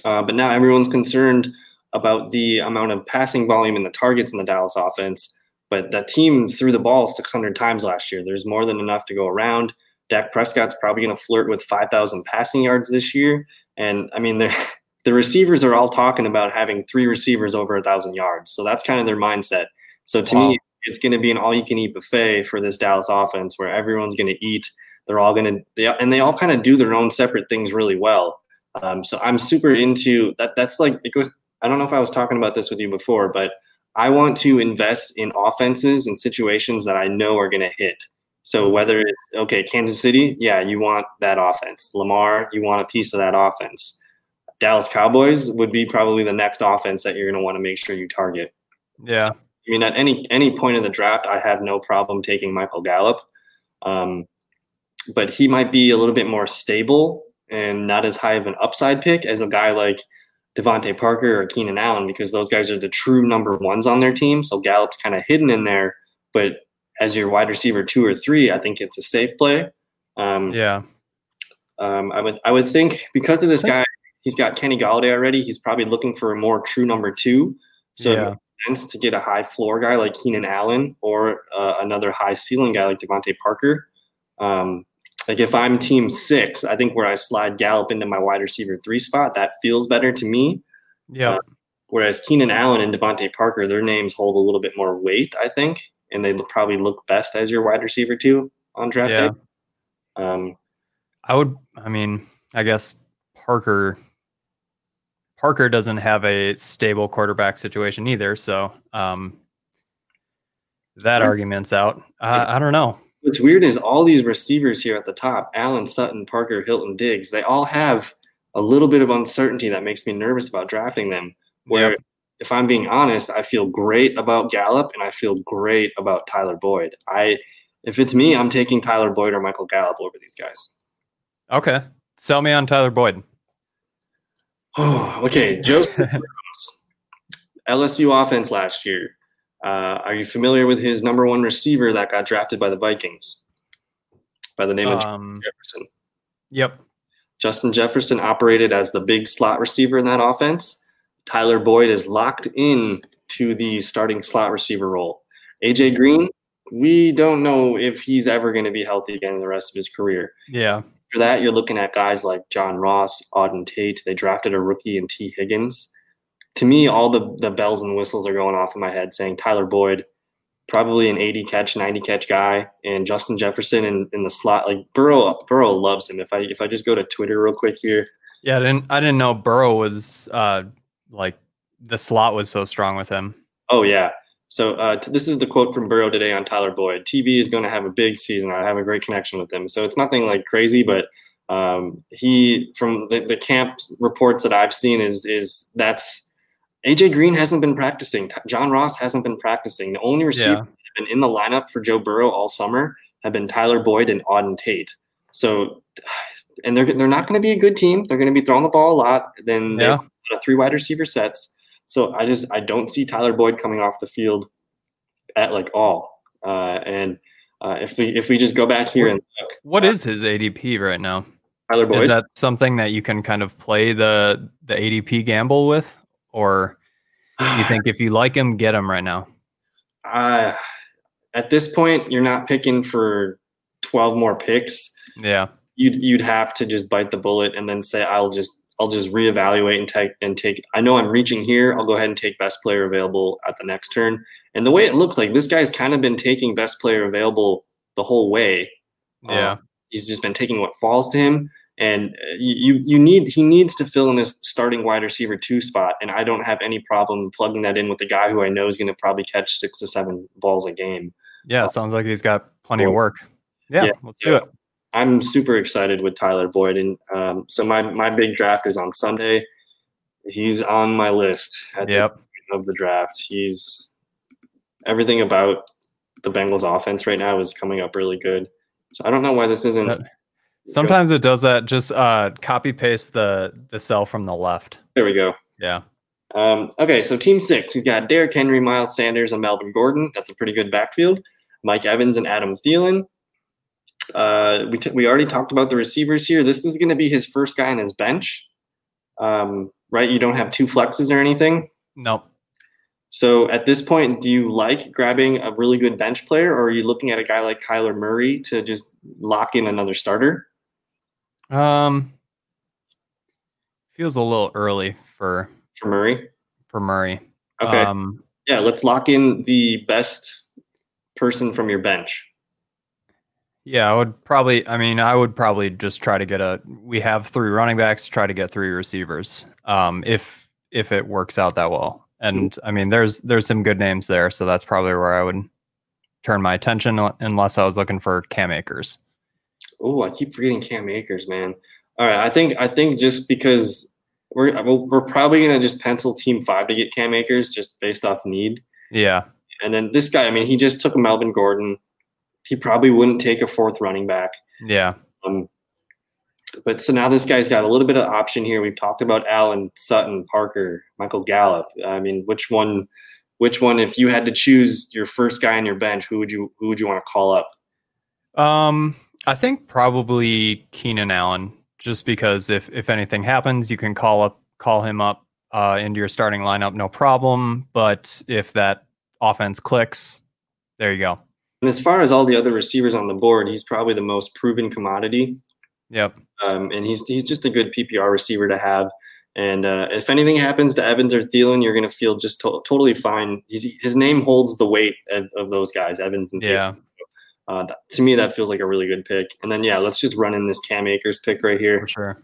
Uh, but now everyone's concerned about the amount of passing volume and the targets in the Dallas offense. But that team threw the ball 600 times last year. There's more than enough to go around. Dak Prescott's probably going to flirt with 5,000 passing yards this year. And I mean, <laughs> the receivers are all talking about having three receivers over a thousand yards. So that's kind of their mindset. So to wow. me, it's going to be an all-you-can-eat buffet for this Dallas offense, where everyone's going to eat. They're all going to, and they all kind of do their own separate things really well. Um, so I'm super into that. That's like it goes. I don't know if I was talking about this with you before, but I want to invest in offenses and situations that I know are going to hit. So whether it's okay, Kansas City, yeah, you want that offense. Lamar, you want a piece of that offense. Dallas Cowboys would be probably the next offense that you're going to want to make sure you target. Yeah. I mean, at any any point in the draft, I have no problem taking Michael Gallup, um, but he might be a little bit more stable and not as high of an upside pick as a guy like DeVante Parker or Keenan Allen because those guys are the true number ones on their team. So Gallup's kind of hidden in there, but as your wide receiver two or three, I think it's a safe play. Um, yeah. Um, I would I would think because of this guy, he's got Kenny Golladay already. He's probably looking for a more true number two. So yeah. it makes sense to get a high floor guy like Keenan Allen or uh, another high ceiling guy like DeVante Parker. Um, like if I'm team six, I think where I slide Gallup into my wide receiver three spot, that feels better to me. Yeah. Uh, whereas Keenan Allen and DeVante Parker, their names hold a little bit more weight, I think and they probably look best as your wide receiver too on draft yeah. day. Um, I would. I mean, I guess Parker. Parker doesn't have a stable quarterback situation either, so um, that argument's out. Uh, I don't know. What's weird is all these receivers here at the top: Allen, Sutton, Parker, Hilton, Diggs. They all have a little bit of uncertainty that makes me nervous about drafting them. Where yep if I'm being honest, I feel great about Gallup and I feel great about Tyler Boyd. I if it's me, I'm taking Tyler Boyd or Michael Gallup over these guys. Okay. Sell me on Tyler Boyd. Oh, <sighs> okay. Joseph <laughs> LSU offense last year. Uh, are you familiar with his number one receiver that got drafted by the Vikings? By the name of um, Jefferson. Yep. Justin Jefferson operated as the big slot receiver in that offense. Tyler Boyd is locked in to the starting slot receiver role. AJ Green, we don't know if he's ever going to be healthy again in the rest of his career. Yeah. For that, you're looking at guys like John Ross, Auden Tate. They drafted a rookie in Tee Higgins. To me, all the, the bells and whistles are going off in my head saying Tyler Boyd, probably an 80 catch, 90 catch guy, and Justin Jefferson in, in the slot. Like Burrow, Burrow loves him. If I if I just go to Twitter real quick here. Yeah, I didn't I didn't know Burrow was uh, like the slot was so strong with him. Oh yeah. So uh, t- this is the quote from Burrow today on Tyler Boyd. TB is going to have a big season. I have a great connection with him. So it's nothing like crazy, but um, he from the, the camp reports that I've seen is is that's AJ Green hasn't been practicing. John Ross hasn't been practicing. The only receiver yeah. that have been in the lineup for Joe Burrow all summer have been Tyler Boyd and Auden Tate. So, <sighs> and they're they're not going to be a good team. They're going to be throwing the ball a lot. Then yeah. three wide receiver sets. So I just I don't see Tyler Boyd coming off the field at like all. Uh, and uh, if we if we just go back here and look, what uh, is his ADP right now? Tyler Boyd. Is that something that you can kind of play the the ADP gamble with, or you <sighs> think if you like him, get him right now? Uh, at this point, you're not picking for 12 more picks. Yeah. You'd you'd have to just bite the bullet and then say I'll just I'll just reevaluate and take and take. I know I'm reaching here. I'll go ahead and take best player available at the next turn. And the way it looks like this guy's kind of been taking best player available the whole way. Yeah, um, he's just been taking what falls to him. And uh, you you need he needs to fill in this starting wide receiver two spot. And I don't have any problem plugging that in with the guy who I know is going to probably catch six to seven balls a game. Yeah, it sounds like he's got plenty of work. Yeah, yeah let's do it. I'm super excited with Tyler Boyd, and um, so my my big draft is on Sunday. He's on my list. yep. The of the draft, he's everything about the Bengals offense right now is coming up really good. So I don't know why this isn't. Sometimes it does that. Just uh, copy paste the the cell from the left. There we go. Yeah. Um, okay, so team six, he's got Derrick Henry, Miles Sanders, and Melvin Gordon. That's a pretty good backfield. Mike Evans and Adam Thielen. Uh, we, t- we already talked about the receivers here. This is going to be his first guy on his bench, um, right? You don't have two flexes or anything. Nope. So at this point, do you like grabbing a really good bench player, or are you looking at a guy like Kyler Murray to just lock in another starter? Um, feels a little early for for Murray. For Murray. Okay. Um, yeah, let's lock in the best person from your bench. Yeah, I would probably. I mean, I would probably just try to get a. We have three running backs. Try to get three receivers. Um, if if it works out that well, and mm-hmm. I mean, there's there's some good names there, so that's probably where I would turn my attention, unless I was looking for Cam Akers. Oh, I keep forgetting Cam Akers, man. All right, I think I think just because we're we're probably gonna just pencil Team Five to get Cam Akers just based off need. Yeah. And then this guy, I mean, he just took a Melvin Gordon. He probably wouldn't take a fourth running back. Yeah. Um, but so now this guy's got a little bit of option here. We've talked about Allen, Sutton, Parker, Michael Gallup. I mean, which one? Which one? If you had to choose your first guy on your bench, who would you who would you want to call up? Um, I think probably Keenan Allen just because if if anything happens, you can call up call him up uh, into your starting lineup, no problem. But if that offense clicks, there you go. And as far as all the other receivers on the board, he's probably the most proven commodity. Yep. Um, and he's he's just a good PPR receiver to have. And uh, if anything happens to Evans or Thielen, you're going to feel just to- totally fine. He's, his name holds the weight of, of those guys, Evans and Thielen. Yeah. Uh, that, to me, that feels like a really good pick. And then yeah, let's just run in this Cam Akers pick right here. For sure.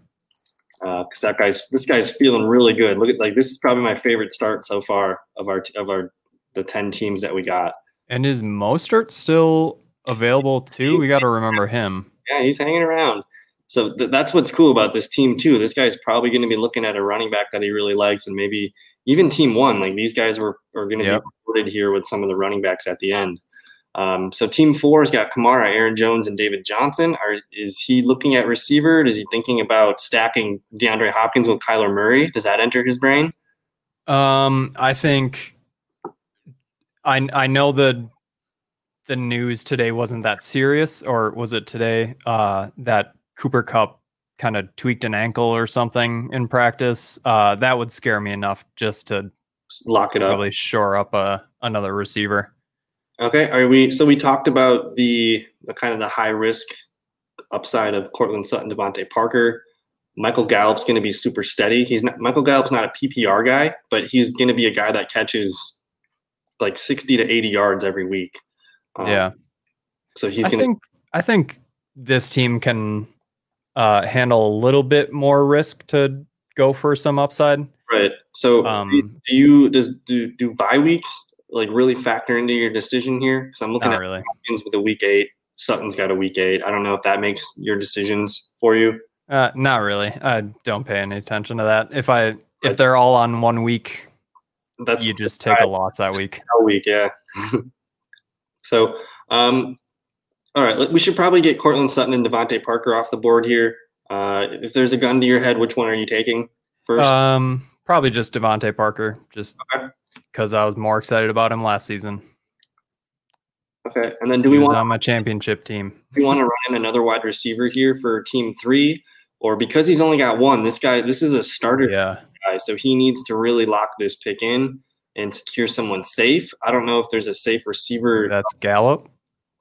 Because uh, that guy's this guy's feeling really good. Look at like this is probably my favorite start so far of our of our the ten teams that we got. And is Mostert still available too? We got to remember him. Yeah, he's hanging around. So th- that's what's cool about this team too. This guy's probably going to be looking at a running back that he really likes, and maybe even team one. Like these guys were are going to yep. be recorded here with some of the running backs at the end. Um, so team four has got Kamara, Aaron Jones, and David Johnson. Are is he looking at receiver? Is he thinking about stacking DeAndre Hopkins with Kyler Murray? Does that enter his brain? Um, I think I I know the the news today wasn't that serious, or was it today uh, that Cooper Kupp kind of tweaked an ankle or something in practice? Uh, that would scare me enough just to lock it up, probably shore up a another receiver. Okay, are we? So we talked about the the kind of the high risk upside of Courtland Sutton, DeVante Parker. Michael Gallup's going to be super steady. He's not Michael Gallup's not a PPR guy, but he's going to be a guy that catches like sixty to eighty yards every week. Um, yeah. So he's going to. Think I think this team can uh, handle a little bit more risk to go for some upside. Right. So um, do you does do do bye weeks like really factor into your decision here? Because I'm looking at really. Hopkins with a week eight. Sutton's got a week eight. I don't know if that makes your decisions for you. Uh, not really. I don't pay any attention to that. If I if they're all on one week, that's you just take a loss that week. A week, yeah. <laughs> so, um, all right, we should probably get Courtland Sutton and DeVante Parker off the board here. Uh, if there's a gun to your head, which one are you taking first? Um, probably just DeVante Parker. Just okay because I was more excited about him last season. Okay, and then do we want on my championship team? Do we want to run in another wide receiver here for team three, or because he's only got one? This guy, this is a starter yeah. guy, so he needs to really lock this pick in and secure someone safe. I don't know if there's a safe receiver. That's Gallup,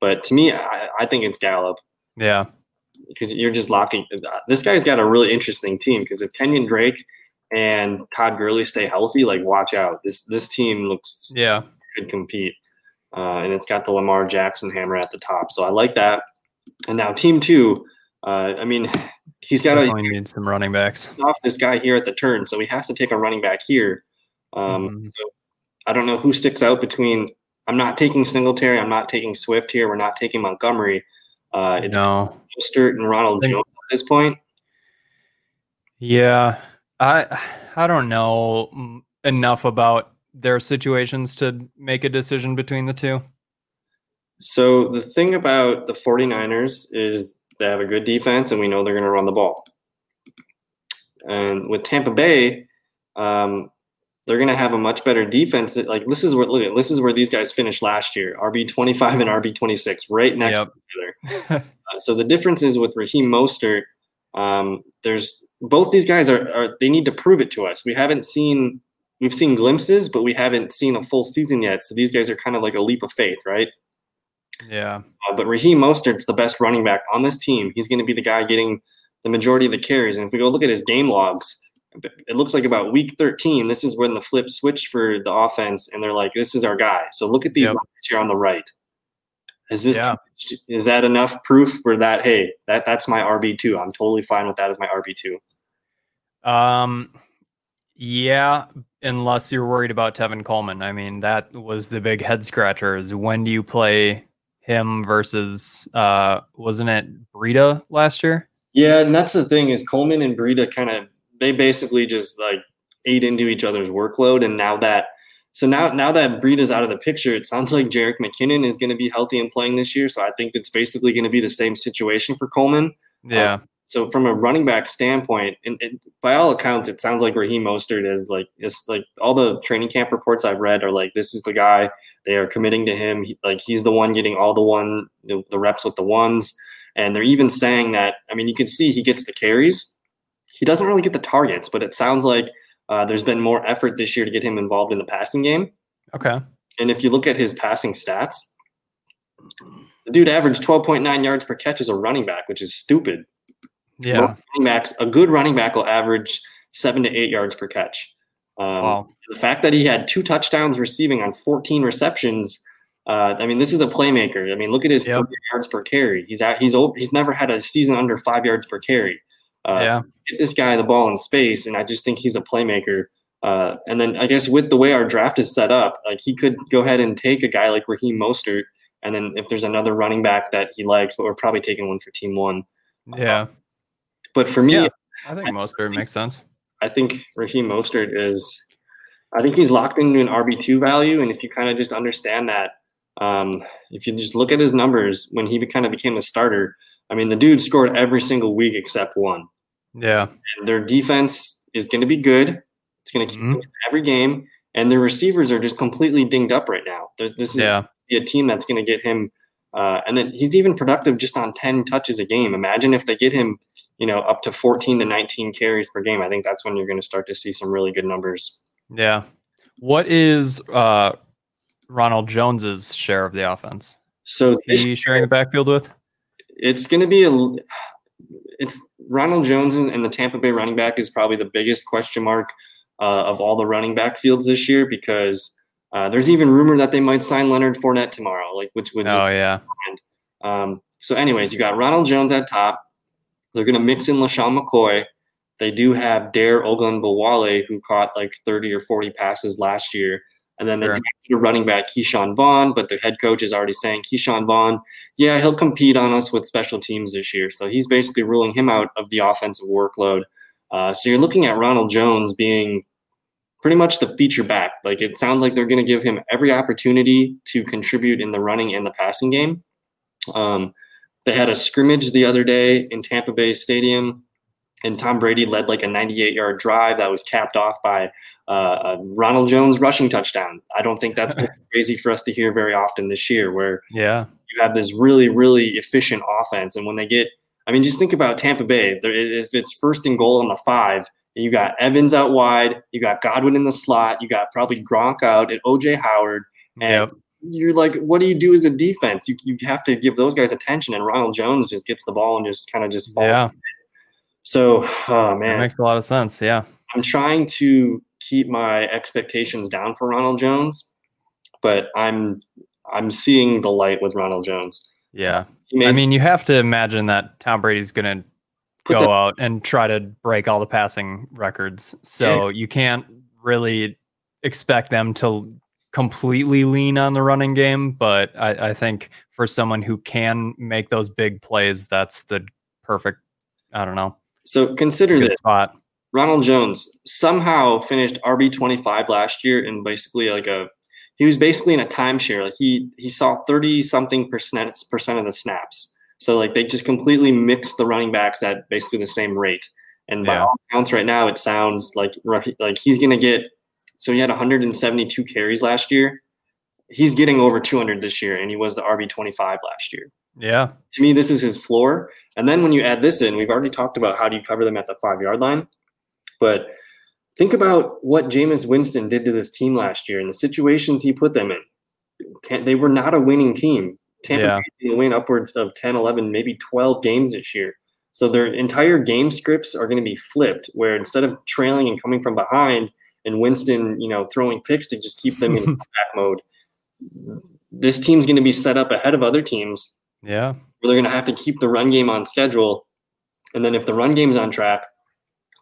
but to me, I, I think it's Gallup. Yeah, because you're just locking. This guy's got a really interesting team because if Kenyon Drake and Todd Gurley stay healthy, like watch out. This this team looks yeah could compete, uh, and it's got the Lamar Jackson hammer at the top. So I like that. And now team two, uh, I mean, he's got to need some running backs off this guy here at the turn, so he has to take a running back here. Um, mm so I don't know who sticks out between. I'm not taking Singletary. I'm not taking Swift here. We're not taking Montgomery. Uh, it's no. Mostert and Ronald Think- Jones at this point. Yeah, I I don't know enough about their situations to make a decision between the two. So the thing about the 49ers is they have a good defense and we know they're going to run the ball. And with Tampa Bay, um, they're going to have a much better defense. That, like this is where look at this is where these guys finished last year: RB 25 and RB 26, right next Yep. to each other. <laughs> Uh, so the difference is with Raheem Mostert, um, there's both these guys are, are they need to prove it to us. We haven't seen we've seen glimpses, but we haven't seen a full season yet. So these guys are kind of like a leap of faith, right? Yeah, Uh, but Raheem Mostert's the best running back on this team. He's going to be the guy getting the majority of the carries. And if we go look at his game logs, it looks like about week 13, this is when the flip switched for the offense, and they're like, "This is our guy." So look at these Yep. here on the right. Is this Yeah. is that enough proof for that? Hey, that that's my RB two. I'm totally fine with that as my RB two. Um, yeah, unless you're worried about Tevin Coleman. I mean, that was the big head scratcher. Is when do you play him versus uh, wasn't it Breida last year? Yeah, and that's the thing is Coleman and Breida kind of they basically just like ate into each other's workload, and now that so now now that Breida's out of the picture, it sounds like Jerick McKinnon is going to be healthy and playing this year. So I think it's basically going to be the same situation for Coleman. Yeah, So from a running back standpoint, and, and by all accounts, it sounds like Raheem Mostert is like it's like all the training camp reports I've read are like this is the guy they are committing to him. He, like he's the one getting all the one the, the reps with the ones, and they're even saying that. I mean, you can see he gets the carries. He doesn't really get the targets, but it sounds like uh, there's been more effort this year to get him involved in the passing game. okay, And if you look at his passing stats, the dude averaged 12.9 yards per catch as a running back, which is stupid yeah, most running backs, a good running back will average seven to eight yards per catch. Um, wow, The fact that he had two touchdowns receiving on 14 receptions, uh, I mean, this is a playmaker. I mean, look at his Yep. yards per carry. He's at, he's over, he's never had a season under five yards per carry. Uh, yeah, Get this guy the ball in space, and I just think he's a playmaker. Uh, and then I guess with the way our draft is set up, like he could go ahead and take a guy like Raheem Mostert, and then if there's another running back that he likes, but we're probably taking one for team one. yeah. But for me, Yeah. I think most of it makes sense. I think Raheem Mostert is, I think he's locked into an RB2 value. And if you kind of just understand that, um, if you just look at his numbers when he be, kind of became a starter, I mean, the dude scored every single week except one. Yeah, And their defense is going to be good. It's going to keep Mhm. every game. And their receivers are just completely dinged up right now. This is yeah, a team that's going to get him. Uh, and then he's even productive just on 10 touches a game. Imagine if they get him, you know, up to 14 to 19 carries per game. I think that's when you're going to start to see some really good numbers. yeah. What is uh, Ronald Jones's share of the offense? So Is he sharing the backfield with? it's going to be a. It's Ronald Jones and the Tampa Bay running back is probably the biggest question mark uh, of all the running back fields this year because uh, there's even rumor that they might sign Leonard Fournette tomorrow, like which would Oh yeah, Um, so, anyways, you got Ronald Jones at top. They're going to mix in LeSean McCoy. They do have Dare Ogunbowale, who caught like 30 or 40 passes last year. And then they Sure. drafted running back, Ke'Shawn Vaughn, but the head coach is already saying Ke'Shawn Vaughn, yeah, he'll compete on us with special teams this year. So he's basically ruling him out of the offensive workload. Uh, so you're looking at Ronald Jones being pretty much the feature back. Like it sounds like they're going to give him every opportunity to contribute in the running and the passing game. Um, they had a scrimmage the other day in Tampa Bay Stadium, and Tom Brady led like a 98 yard drive that was capped off by uh, a Ronald Jones rushing touchdown. I don't think that's <laughs> crazy for us to hear very often this year, where yeah, you have this really, really efficient offense. And when they get, I mean, just think about Tampa Bay. If it's first and goal on the five, you got Evans out wide, you got Godwin in the slot, you got probably Gronk out and OJ Howard. And Yep. you're like, what do you do as a defense? You, you have to give those guys attention. And Ronald Jones just gets the ball and just kind of just falls. yeah. So, oh That man, makes a lot of sense. Yeah, I'm trying to keep my expectations down for Ronald Jones, but I'm I'm seeing the light with Ronald Jones. yeah. I mean, you have to imagine that Tom Brady's going to go the- out and try to break all the passing records. So you can't really expect them to completely lean on the running game. But I, I think for someone who can make those big plays, that's the perfect. I don't know. So consider this: spot. Ronald Jones somehow finished RB twenty five last year in basically like a. He was basically in a timeshare. Like he he saw thirty something percent percent of the snaps. So like they just completely mixed the running backs at basically the same rate. And by Yeah. all accounts, right now it sounds like like he's gonna get. So he had 172 carries last year. He's getting over 200 this year, and he was the RB 25 last year. Yeah. To me, this is his floor. And then when you add this in, we've already talked about how do you cover them at the five yard line. But think about what Jameis Winston did to this team last year and the situations he put them in. They were not a winning team. Tampa Yeah. Bay win upwards of 10, 11, maybe 12 games this year. So their entire game scripts are going to be flipped, where instead of trailing and coming from behind and Winston, you know, throwing picks to just keep them in <laughs> back mode, this team's going to be set up ahead of other teams Yeah. where they're going to have to keep the run game on schedule. And then if the run game's on track,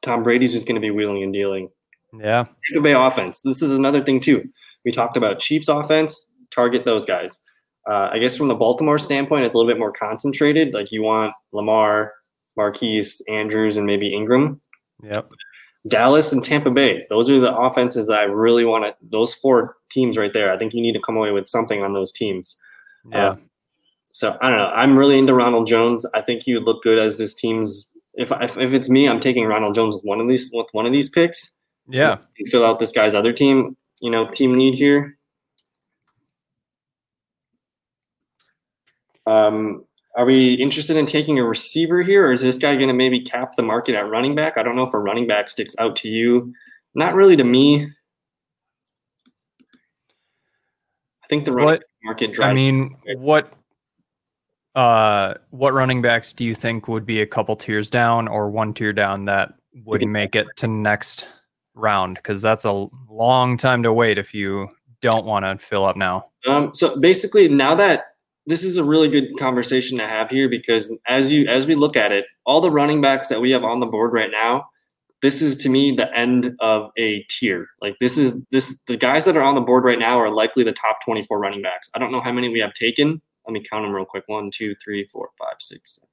Tom Brady's just going to be wheeling and dealing. Yeah. Tampa Bay offense. This is another thing too. We talked about Chiefs offense. Target those guys. Uh, I guess from the Baltimore standpoint, it's a little bit more concentrated. Like you want Lamar, Marquise, Andrews, and maybe Ingram. Yep. Dallas and Tampa Bay. Those are the offenses that I really want to. Those four teams right there. I think you need to come away with something on those teams. Yeah. Uh, so I don't know. I'm really into Ronald Jones. I think he would look good as this team's. If if, if it's me, I'm taking Ronald Jones with one of these with one of these picks. yeah. fill out this guy's other team. You know, team need here. Um, are we interested in taking a receiver here, or is this guy going to maybe cap the market at running back? I don't know if a running back sticks out to you. Not really to me. I think the running What market I mean, what uh what running backs do you think would be a couple tiers down or one tier down that would make it to next round? Because that's a long time to wait if you don't want to fill up now. Um, so basically, now that this is a really good conversation to have here because as you as we look at it, all the running backs that we have on the board right now, this is to me the end of a tier. Like this is this the guys that are on the board right now are likely the top 24 running backs. I don't know how many we have taken. Let me count them real quick. One, two, three, four, five, six, seven.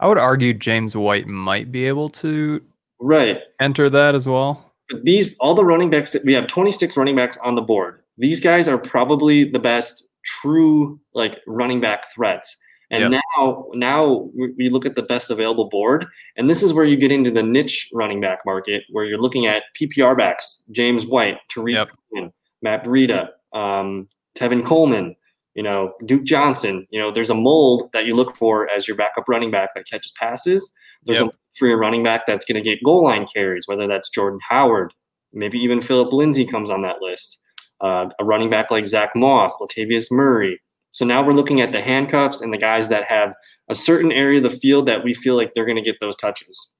I would argue James White might be able to Right. enter that as well. But these all the running backs that we have 26 running backs on the board. These guys are probably the best true like running back threats. And Yep. now now we look at the best available board and this is where you get into the niche running back market where you're looking at PPR backs, James White, Tarik Yep. Cohen, Matt Breida, um, Tevin Coleman, you know, Duke Johnson. You know, there's a mold that you look for as your backup running back that catches passes. There's Yep. a for your running back that's going to get goal line carries, whether that's Jordan Howard, maybe even Philip Lindsay comes on that list. Uh, a running back like Zach Moss, Latavius Murray. So now we're looking at the handcuffs and the guys that have a certain area of the field that we feel like they're going to get those touches.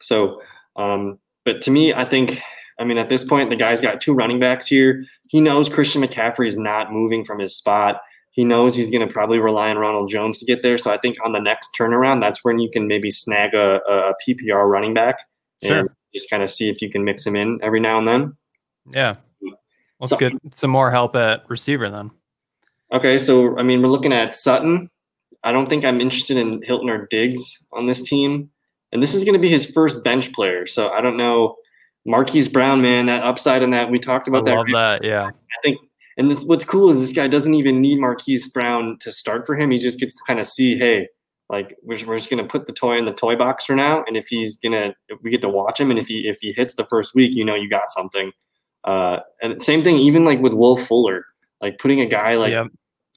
So, um, but to me, I think, I mean, at this point, the guy's got two running backs here. He knows Christian McCaffrey is not moving from his spot. He knows he's going to probably rely on Ronald Jones to get there. So I think on the next turnaround, that's when you can maybe snag a, a PPR running back and just kind of see if you can mix him in every now and then. Yeah. Let's So- get some more help at receiver then. Okay, so I mean, we're looking at Sutton. I don't think I'm interested in Hilton or Diggs on this team, and this is going to be his first bench player. So I don't know. Marquise Brown, man, that upside in that we talked I about that. love that. Yeah. I think, and this, what's cool is this guy doesn't even need Marquise Brown to start for him. He just gets to kind of see, hey, like we're, we're just going to put the toy in the toy box for now, and if he's gonna, if we get to watch him, and if he if he hits the first week, you know, you got something. Uh, and same thing, even like with Will Fuller, like putting a guy like Yep.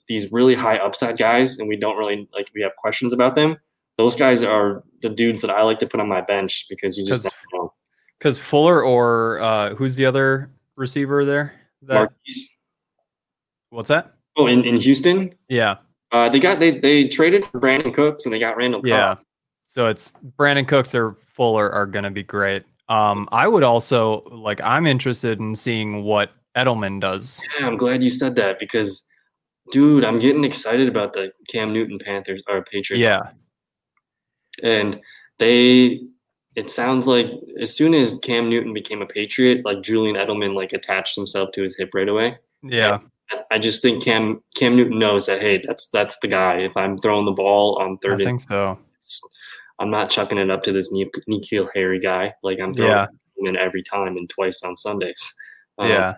these really high upside guys, and we don't really like we have questions about them. Those guys are the dudes that I like to put on my bench because you just 'Cause never know. Because Fuller or uh, who's the other receiver there? That, Marquise. what's that? Oh, in, in Houston, Yeah. uh, they got they they traded for Brandin Cooks and they got Randall. Cobb. Yeah. So it's Brandin Cooks or Fuller are going to be great. Um, I would also like. I'm interested in seeing what Edelman does. Yeah, I'm glad you said that because, dude, I'm getting excited about the Cam Newton Panthers or Patriots. Yeah. and they. It sounds like as soon as Cam Newton became a Patriot, like Julian Edelman like attached himself to his hip right away. Yeah. I just think Cam Cam Newton knows that hey, that's that's the guy. If I'm throwing the ball on third, I think so. I'm not chucking it up to this N'Keal Harry guy. Like I'm throwing Yeah. him in every time and twice on Sundays. Um, yeah.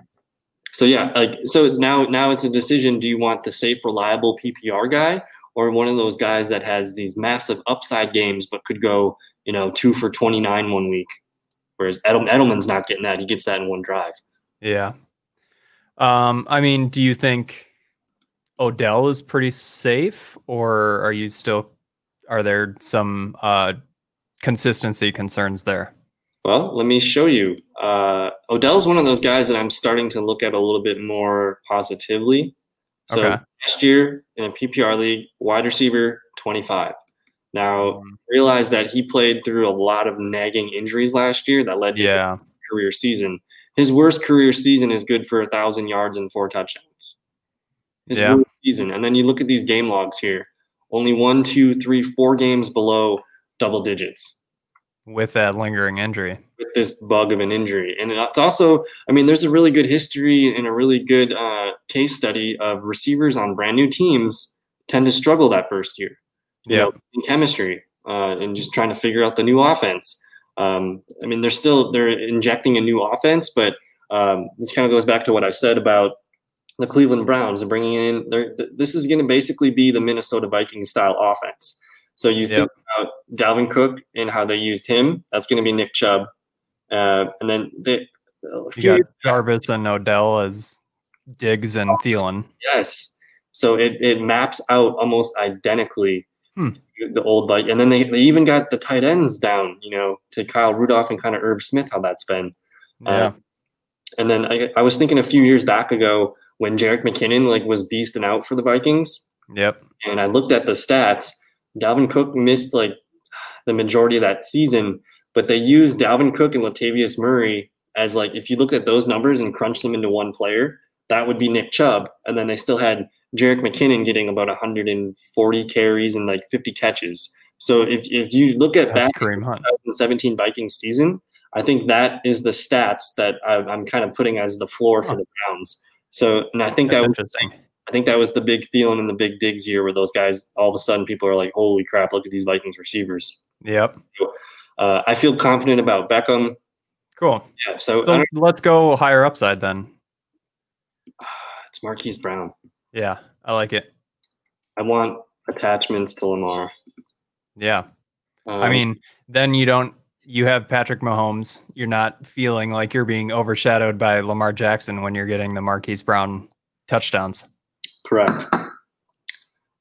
So yeah, like so now now it's a decision. Do you want the safe, reliable PPR guy, or one of those guys that has these massive upside games but could go you know two for 29 one week, whereas Edel- Edelman's not getting that. He gets that in one drive. Yeah. Um, I mean, do you think Odell is pretty safe, or are you still are there some uh consistency concerns there? Well, let me show you. Uh, Odell's one of those guys that I'm starting to look at a little bit more positively. So Okay. last year in a PPR league, wide receiver 25. Now Um, realize that he played through a lot of nagging injuries last year that led to yeah. a career season. His worst career season is good for a thousand yards and four touchdowns. His Yeah. worst season, and then you look at these game logs here. Only one, two, three, four games below double digits With that lingering injury. with this bug of an injury. And it's also, I mean, there's a really good history and a really good uh, case study of receivers on brand new teams tend to struggle that first year. Yeah. in chemistry uh, and just trying to figure out the new offense. Um, I mean, they're still they're injecting a new offense, but um, this kind of goes back to what I said about the Cleveland Browns and bringing in. they're- This is going to basically be the Minnesota Vikings style offense. So you think about Dalvin Cook and how they used him. That's going to be Nick Chubb, uh, and then they. a You got Jarvis and Odell as Diggs and Thielen. Yes. So it, it maps out almost identically Hmm. the old bike. And then they, they even got the tight ends down, you know, to Kyle Rudolph and kind of Irv Smith, how that's been. Yeah. Uh, and then I, I was thinking a few years back ago when Jerick McKinnon like was beasting out for the Vikings, yep. and I looked at the stats. Dalvin Cook missed like the majority of that season, but they used Dalvin Cook and Latavius Murray as like if you look at those numbers and crunch them into one player, that would be Nick Chubb, and then they still had Jerick McKinnon getting about 140 carries and like 50 catches. So if if you look at that Kareem Hunt. 2017 Vikings season, I think that is the stats that I, I'm kind of putting as the floor for the Browns. So, and I think That's that was, interesting. I think that was the big Thielen and the big Diggs year, where those guys all of a sudden people are like, "Holy crap! Look at these Vikings receivers." Yep. Uh, I feel confident about Beckham. Cool. Yeah, so, So let's go higher upside then. <sighs> it's Marquise Brown. Yeah, I like it. I want attachments to Lamar. Yeah. Um, I mean, then you don't you have Patrick Mahomes. You're not feeling like you're being overshadowed by Lamar Jackson when you're getting the Marquise Brown touchdowns. Correct.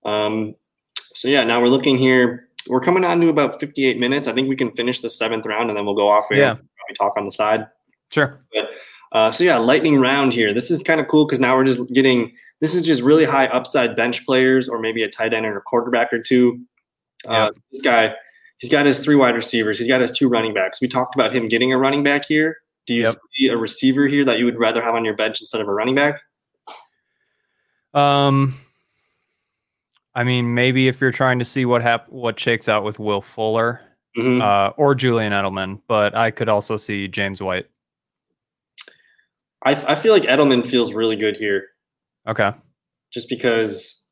Um, so yeah, now we're looking here. We're coming on to about 58 minutes. I think we can finish the seventh round and then we'll go off here. Yeah. Probably talk on the side. Sure. Uh, so yeah, lightning round here. This is kind of cool because now we're just getting. This is just really high upside bench players or maybe a tight end or a quarterback or two. Uh, This guy, he's got his three wide receivers. He's got his two running backs. We talked about him getting a running back here. Do you Yep. see a receiver here that you would rather have on your bench instead of a running back? Um I mean, maybe if you're trying to see what hap- what shakes out with Will Fuller Mhm. uh, or Julian Edelman, but I could also see James White. I, I feel like Edelman feels really good here. Okay. just because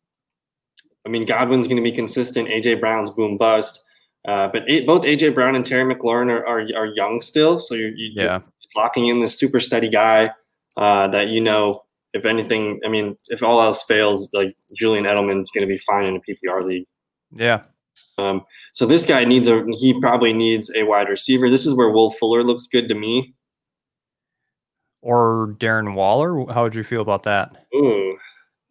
I mean Godwin's going to be consistent. AJ Brown's boom bust, uh, but a, both AJ Brown and Terry McLaurin are, are, are young still, so you're, you're Yeah. locking in this super steady guy uh, that you know. If anything, I mean, if all else fails, like Julian Edelman's going to be fine in a PPR league. Yeah. Um, so this guy needs a he probably needs a wide receiver. This is where Will Fuller looks good to me. Or Darren Waller. How would you feel about that? Ooh,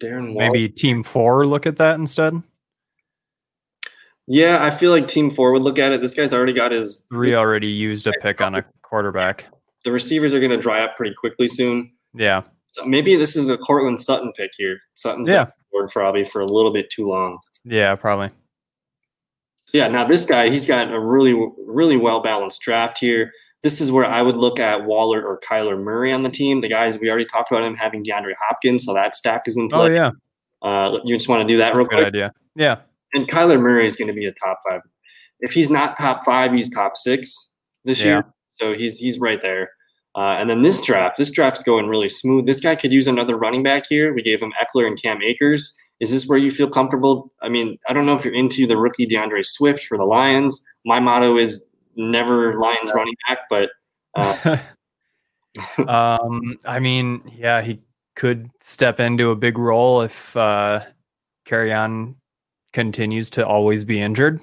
Darren Waller. Maybe Team Four look at that instead. Yeah, I feel like Team Four would look at it. This guy's already got his Three already used a pick on a quarterback. the receivers are going to dry up pretty quickly soon. Yeah. So maybe this is a Courtland Sutton pick here. Sutton's been Yeah. on the board probably for a little bit too long. Yeah. Probably. Yeah, now this guy, he's got a really, really well balanced draft here. This is where I would look at Waller or Kyler Murray on the team. The guys we already talked about him having DeAndre Hopkins, so that stack is in play. Oh yeah. uh, you just want to do that real Good quick. idea. Yeah. And Kyler Murray is going to be a top five. If he's not top five, he's top six this Yeah. year. So he's he's right there. Uh, and then this draft, this draft's going really smooth. This guy could use another running back here. We gave him Ekeler and Cam Akers. Is this where you feel comfortable? I mean, I don't know if you're into the rookie DeAndre Swift for the Lions. My motto is never Lions running back, but uh, <laughs> <laughs> um, I mean, yeah, he could step into a big role if uh, Kerryon continues to always be injured.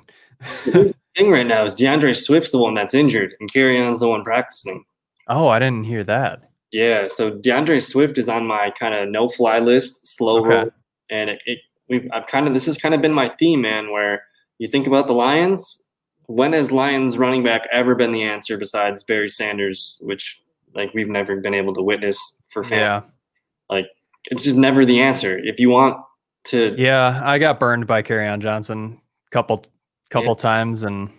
the <laughs> thing right now is DeAndre Swift's the one that's injured, and Kerryon's the one practicing. Oh, I didn't hear that. Yeah, so DeAndre Swift is on my kind of no fly list, slow okay. roll, and it, it we've I've kind of this has kind of been my theme, man. Where you think about the Lions, when has Lions running back ever been the answer besides Barry Sanders, which like we've never been able to witness for fans. Yeah. Like it's just never the answer. If you want to Yeah, I got burned by Kerryon Johnson a couple couple times and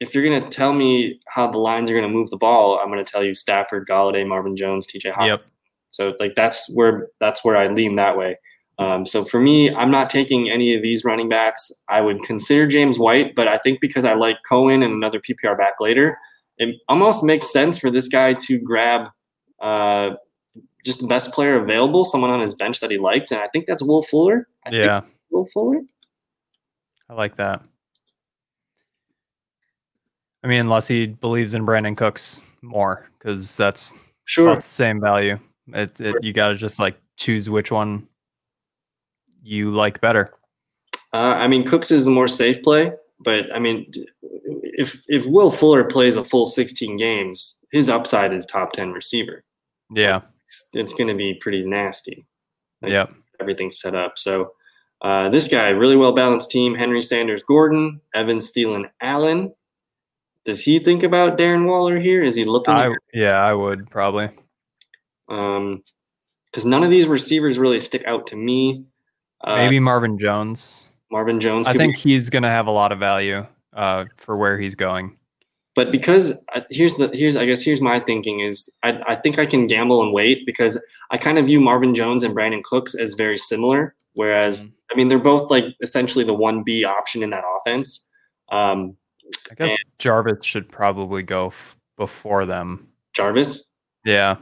if you're gonna tell me how the lines are gonna move the ball, I'm gonna tell you Stafford, Golladay, Marvin Jones, TJ Hockenson. Yep. So like that's where that's where I lean that way. Um, so for me, I'm not taking any of these running backs. I would consider James White, but I think because I like Cohen and another PPR back later, it almost makes sense for this guy to grab uh, just the best player available, someone on his bench that he likes, and I think that's Will Fuller. I yeah, Will Fuller. I like that. I mean, unless he believes in Brandin Cooks more, because that's sure the same value. It, it you got to just like choose which one you like better. Uh, I mean, Cooks is the more safe play, but I mean, if if Will Fuller plays a full 16 games, his upside is top 10 receiver. Yeah, it's, it's going to be pretty nasty. Like, yeah, everything's set up. So uh, this guy, really well balanced team: Henry Sanders, Gordon, Evan Thielen, Allen. Does he think about Darren Waller here? Is he looking? I, yeah, I would probably. Um, because none of these receivers really stick out to me. Uh, Maybe Marvin Jones. Marvin Jones. I think be- he's going to have a lot of value uh, for where he's going. But because uh, here's the here's I guess here's my thinking is I, I think I can gamble and wait because I kind of view Marvin Jones and Brandin Cooks as very similar. Whereas mm-hmm. I mean they're both like essentially the one B option in that offense. Um, I guess Jarvis should probably go f- before them. Jarvis. Yeah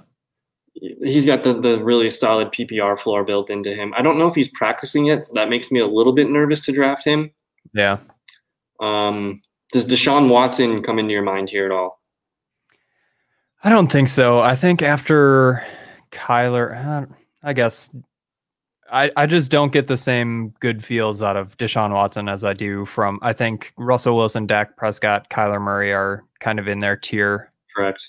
he's got the, the really solid PPR floor built into him. I don't know if he's practicing yet, so that makes me a little bit nervous to draft him. Yeah. Um, does Deshaun Watson come into your mind here at all? I don't think so. I think after Kyler, I guess I, I just don't get the same good feels out of Deshaun Watson as I do from I think Russell Wilson, Dak Prescott, Kyler Murray are kind of in their tier. Correct.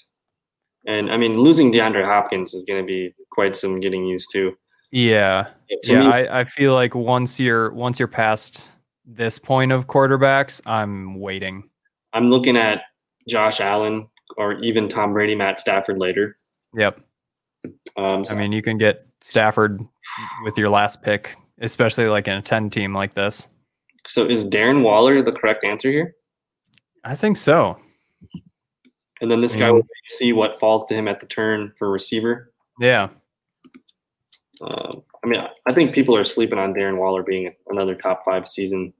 And I mean, losing DeAndre Hopkins is going to be quite some getting used to. Yeah, to yeah. Me, I, I feel like once you're once you're past this point of quarterbacks, I'm waiting. I'm looking at Josh Allen or even Tom Brady, Matt Stafford later. Yep. Um, so I mean, you can get Stafford with your last pick, especially like in a 10 team like this. So is Darren Waller the correct answer here? I think so and then this guy will see what falls to him at the turn for receiver. Yeah. Uh, I mean, I think people are sleeping on Darren Waller being another top five season.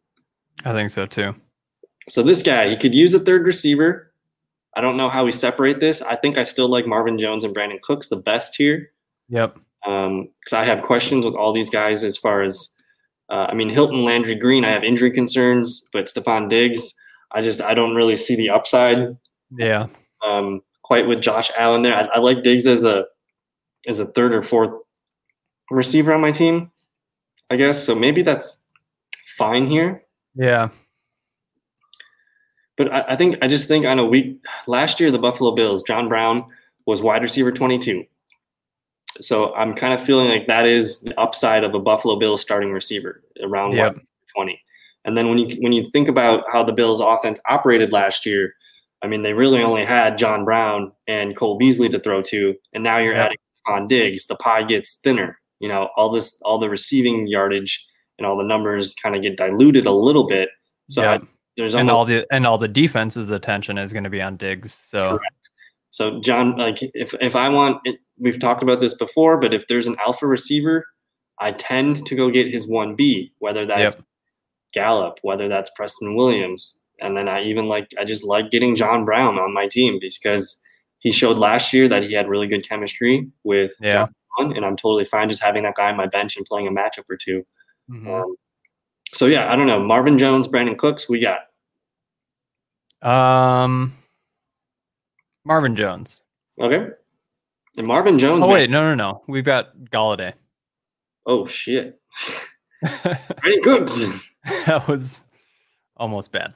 I think so too. So this guy, he could use a third receiver. I don't know how we separate this. I think I still like Marvin Jones and Brandin Cooks the best here. Yep. Um, because I have questions with all these guys as far as, uh, I mean, Hilton, Landry, Green. I have injury concerns, but Stefon Diggs, I just I don't really see the upside. Yeah um, quite with Josh Allen there. I, I, like Diggs as a as a third or fourth receiver on my team, I guess. So maybe that's fine here. Yeah. But I, I think I just think on a week last year the Buffalo Bills, John Brown was wide receiver 22. So I'm kind of feeling like that is the upside of a Buffalo Bills starting receiver around yep. 20. And then when you when you think about how the Bills offense operated last year, I mean, they really only had John Brown and Cole Beasley to throw to, and now you're yeah. adding on Diggs. The pie gets thinner. You know, all this, all the receiving yardage and all the numbers kind of get diluted a little bit. So yeah. I, there's almost, and all the and all the defense's attention is going to be on Diggs So, correct. so John, like if if I want, it, we've talked about this before, but if there's an alpha receiver, I tend to go get his one B, whether that's yep. Gallup, whether that's Preston Williams, and then I even like I just like getting John Brown on my team because he showed last year that he had really good chemistry with Yeah. John, and I'm totally fine just having that guy on my bench and playing a matchup or 2 Mhm. Um, so yeah, I don't know. Marvin Jones, Brandin Cooks, we got. Um, Marvin Jones. Okay. And Marvin Jones. Oh man- wait, no, no, no. We've got Golladay. Oh shit. <laughs> Brandin Cooks. that was almost bad.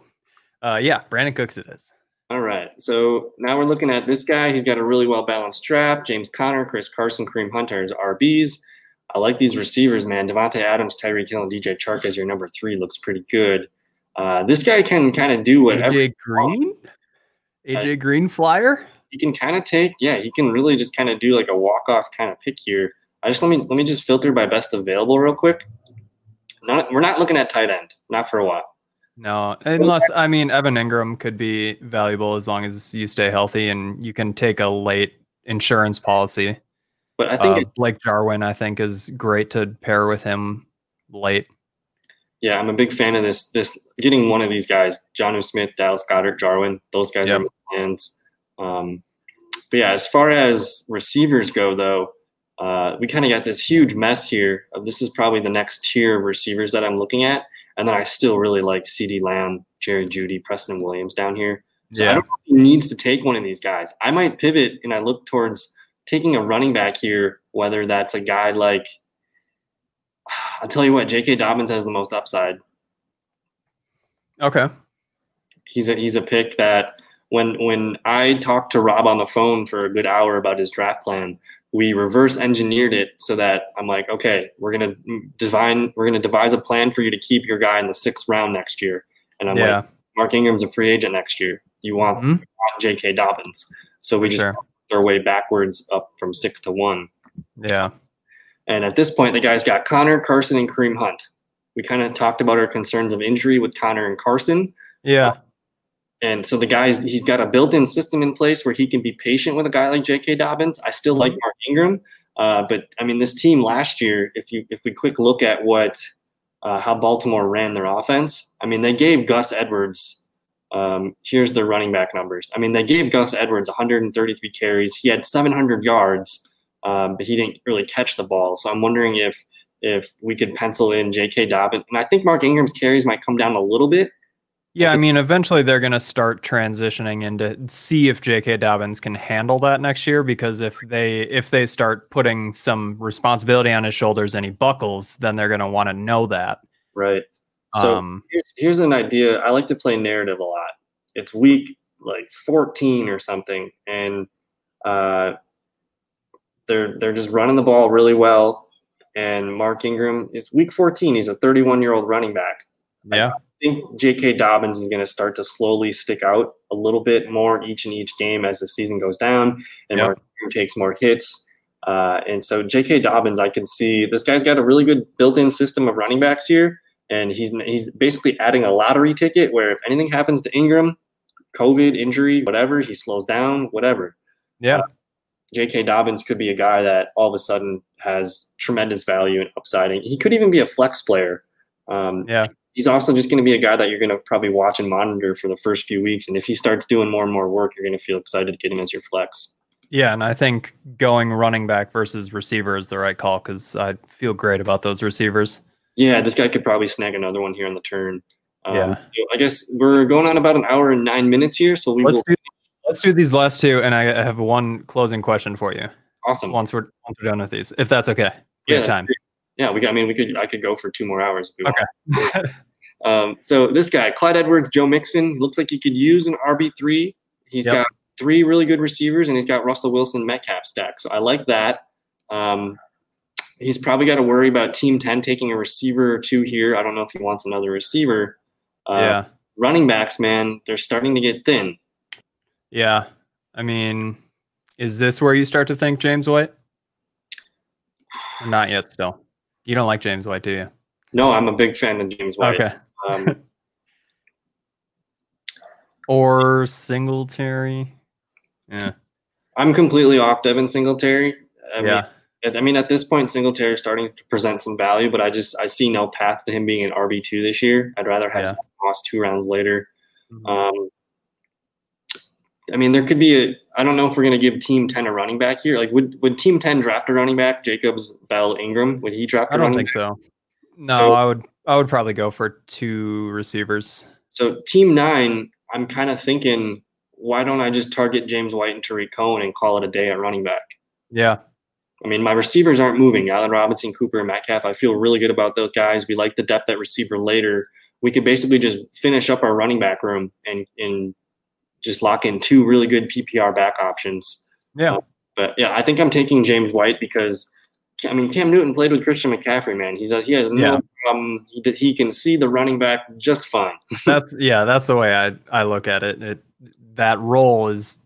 Uh, yeah, Brandin Cooks. It is. All right. So now we're looking at this guy. He's got a really well balanced draft. James Conner, Chris Carson, Kareem Hunter as RBs. I like these receivers, man. Davante Adams, Tyreek Hill, and DJ Chark as your number three looks pretty good. Uh, this guy can kind of do whatever AJ Green. AJ Green flyer. he can kind of take. Yeah, he can really just kind of do like a walk off kind of pick here. I just let me let me just filter by best available real quick. Not we're not looking at tight end, not for a while. No, unless I mean Evan Engram could be valuable as long as you stay healthy and you can take a late insurance policy. But I think Uh, Blake Jarwin, I think, is great to pair with him late. Yeah, I'm a big fan of this. This getting one of these guys, Jonnu Smith, Dallas Goedert, Jarwin. Those guys Yep. are my fans. Um, but yeah, as far as receivers go, though, uh, we kind of got this huge mess here. Uh, This is probably the next tier of receivers that I'm looking at, and then oh. I still really like CeeDee Lamb, Jerry Jeudy, Preston Williams down here. So I don't know if he needs to take one of these guys. I might pivot and I look towards taking a running back here, whether that's a guy like <sighs> I'll tell you what, J.K. Dobbins has the most upside. okay. He's a he's a pick that when when I talked to Rob on the phone for a good hour about his draft plan, we reverse engineered it so that I'm like, okay, we're gonna divine we're gonna devise a plan for you to keep your guy in the sixth round next year. And I'm yeah, like, Mark Ingram's a free agent next year. You want, Mhm. you want J.K. Dobbins, so we just sure. our way backwards up from six to one. Yeah, And at this point, the guy's got Conner, Carson, and Kareem Hunt. We kind of talked about our concerns of injury with Conner and Carson. yeah, And so the guy's he's got a built-in system in place where he can be patient with a guy like J.K. Dobbins. I still like Mark Ingram, uh, but I mean this team last year. If you if we quick look at what uh, how Baltimore ran their offense, I mean they gave Gus Edwards. Um, here's their running back numbers. I mean they gave Gus Edwards 133 carries. He had 700 yards, um, but he didn't really catch the ball. So I'm wondering if if we could pencil in J.K. Dobbins, and I think Mark Ingram's carries might come down a little bit. Yeah. I mean, eventually they're going to start transitioning into see if J.K. Dobbins can handle that next year. Because if they if they start putting some responsibility on his shoulders and he buckles, then they're going to want to know that. Right. So um, here's, here's an idea. I like to play narrative a lot. It's week like 14 or something, and uh, they're they're just running the ball really well. And Mark Ingram is week 14. He's a 31 year old running back. yeah, think J.K. Dobbins is going to start to slowly stick out a little bit more each and each game as the season goes down, and Yep. Takes more hits. Uh, and so J.K. Dobbins, I can see this guy's got a really good built-in system of running backs here, and he's he's basically adding a lottery ticket where if anything happens to Ingram, COVID, injury, whatever, he slows down, whatever. yeah, J.K. Dobbins could be a guy that all of a sudden has tremendous value and upside. And he could even be a flex player. Um, yeah. He's also just going to be a guy that you're going to probably watch and monitor for the first few weeks. And if he starts doing more and more work, you're going to feel excited to get him as your flex. Yeah, and I think going running back versus receiver is the right call because I feel great about those receivers. Yeah, this guy could probably snag another one here on the turn. Um, Yeah. so I guess we're going on about an hour and nine minutes here, so we Let's will. do let's do these last two, and I have one closing question for you Awesome. once we're once we're done with these, if that's okay. We have Yeah, time. Yeah, we got. I mean, we could. I could go for two more hours. If we Okay. want. <laughs> um, so this guy, Clyde Edwards, Joe Mixon, looks like he could use an RB three. He's Yep. got three really good receivers, and he's got Russell Wilson, Metcalf stack. So I like that. Um, he's probably got to worry about Team Ten taking a receiver or two here. I don't know if he wants another receiver. Uh, yeah, Running backs, man, they're starting to get thin. yeah. I mean, is this where you start to think James White? Not yet. Still, you don't like James White, do you? No, I'm a big fan of James White. Okay. Um, <laughs> Or Singletary. Yeah. I'm completely off Devin Singletary. I mean, yeah. I mean, at this point, Singletary is starting to present some value, but I just I see no path to him being an RB two this year. I'd rather have Yeah. Moss two rounds later. Mhm. Um, I mean, there could be a. I don't know if we're going to give Team Ten a running back here. Like, would would Team Ten draft a running back? Jacobs, Bell, Ingram. Would he draft? A running back? I don't think back? so. No, so, I would. I would probably go for two receivers. So Team Nine, I'm kind of thinking, why don't I just target James White and Tarik Cohen and call it a day at running back? Yeah. I mean, my receivers aren't moving. Allen Robinson, Cooper, and Metcalf. I feel really good about those guys. We like the depth at receiver later. We could basically just finish up our running back room and and just lock in two really good PPR back options. Yeah. But yeah, I think I'm taking James White because I mean Cam Newton played with Christian McCaffrey, man. He's a, he has no yeah. problem. He he can see the running back just fine. <laughs> that's yeah, that's the way I I look at it. It that role is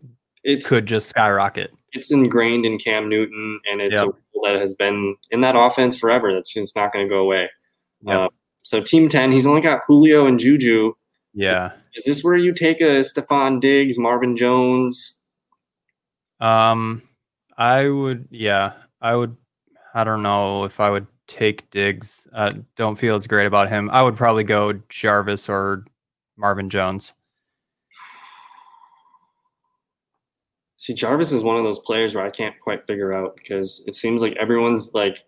it could just skyrocket. It's ingrained in Cam Newton, and it's yep. a role that has been in that offense forever. That's it's not going to go away. Yep. Uh, so team ten, he's only got Julio and Juju. Yeah. Is this where you take a Stefon Diggs, Marvin Jones? Um, I would, yeah, I would. I don't know if I would take Diggs. Uh, don't feel it's great about him. I would probably go Jarvis or Marvin Jones. See, Jarvis is one of those players where I can't quite figure out because it seems like everyone's like,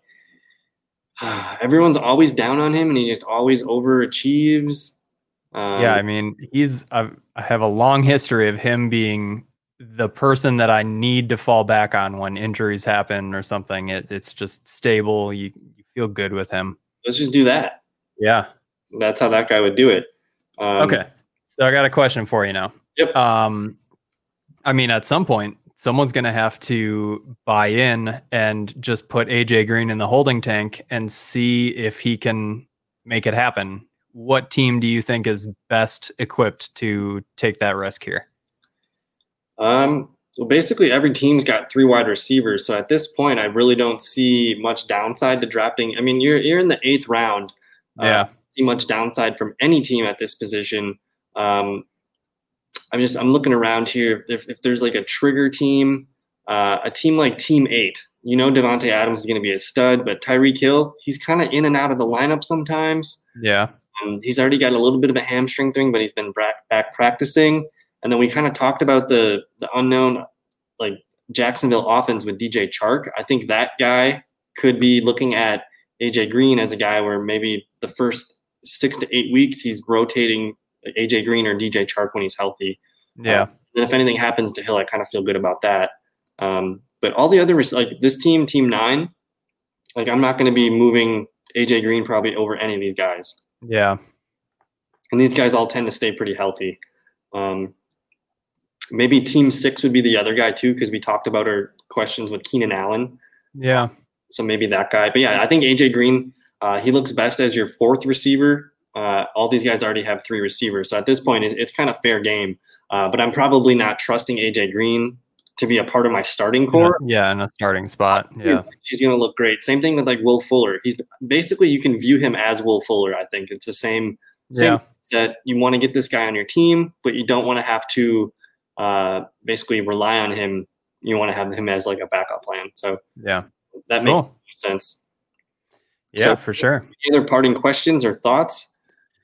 <sighs> everyone's always down on him and he just always overachieves. Um, yeah, I mean, he's I've, I have a long history of him being the person that I need to fall back on when injuries happen or something. It, it's just stable. You, you feel good with him. Let's just do that. Yeah, that's how that guy would do it. Um, okay, so I got a question for you now. Yep. Um, I mean, at some point, someone's going to have to buy in and just put AJ Green in the holding tank and see if he can make it happen what team do you think is best equipped to take that risk here? Um, well, basically every team's got three wide receivers. So at this point, I really don't see much downside to drafting. I mean, you're you're in the eighth round. Uh, yeah. Uh, see much downside from any team at this position. Um, I'm just I'm looking around here. If, if there's like a trigger team, uh, a team like Team Eight, you know Davante Adams is going to be a stud, but Tyreek Hill, he's kind of in and out of the lineup sometimes. Yeah. Um, he's already got a little bit of a hamstring thing, but he's been back, back practicing. And then we kind of talked about the the unknown, like Jacksonville offense with DJ Chark. I think that guy could be looking at AJ Green as a guy where maybe the first six to eight weeks he's rotating AJ Green or DJ Chark when he's healthy. Yeah. Um, and if anything happens to Hill, I kind of feel good about that. Um, but all the other like this team, Team Nine, like I'm not going to be moving AJ Green probably over any of these guys. Yeah. And these guys all tend to stay pretty healthy. Um, maybe team six would be the other guy too, because we talked about our questions with Keenan Allen. Yeah. So maybe that guy. But yeah, I think AJ Green, uh, he looks best as your fourth receiver. Uh, all these guys already have three receivers. So at this point, it, it's kind of fair game. Uh, but I'm probably not trusting AJ Green to be a part of my starting core. Yeah, in a starting spot. Yeah. She's going to look great. Same thing with like Will Fuller. He's basically, you can view him as Will Fuller. I think it's the same, same yeah. that you want to get this guy on your team, but you don't want to have to uh, basically rely on him. You want to have him as like a backup plan. So yeah, that makes cool. sense. Yeah, so, for sure. Any other parting questions or thoughts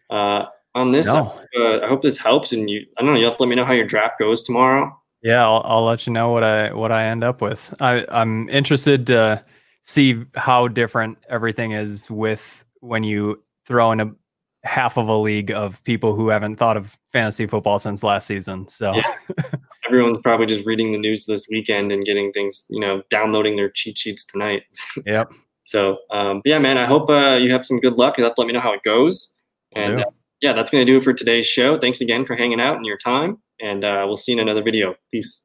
uh, on this? No. Uh, I hope this helps. And you, I don't know, you have to let me know how your draft goes tomorrow. Yeah, I'll, I'll let you know what I what I end up with. I, I'm interested to see how different everything is with when you throw in a half of a league of people who haven't thought of fantasy football since last season. So yeah. <laughs> everyone's probably just reading the news this weekend and getting things, you know, downloading their cheat sheets tonight. <laughs> Yep. so, um, yeah, man, I hope uh, you have some good luck. You have to let me know how it goes. And uh, yeah, that's going to do it for today's show. Thanks again for hanging out and your time and uh, we'll see you in another video. Peace.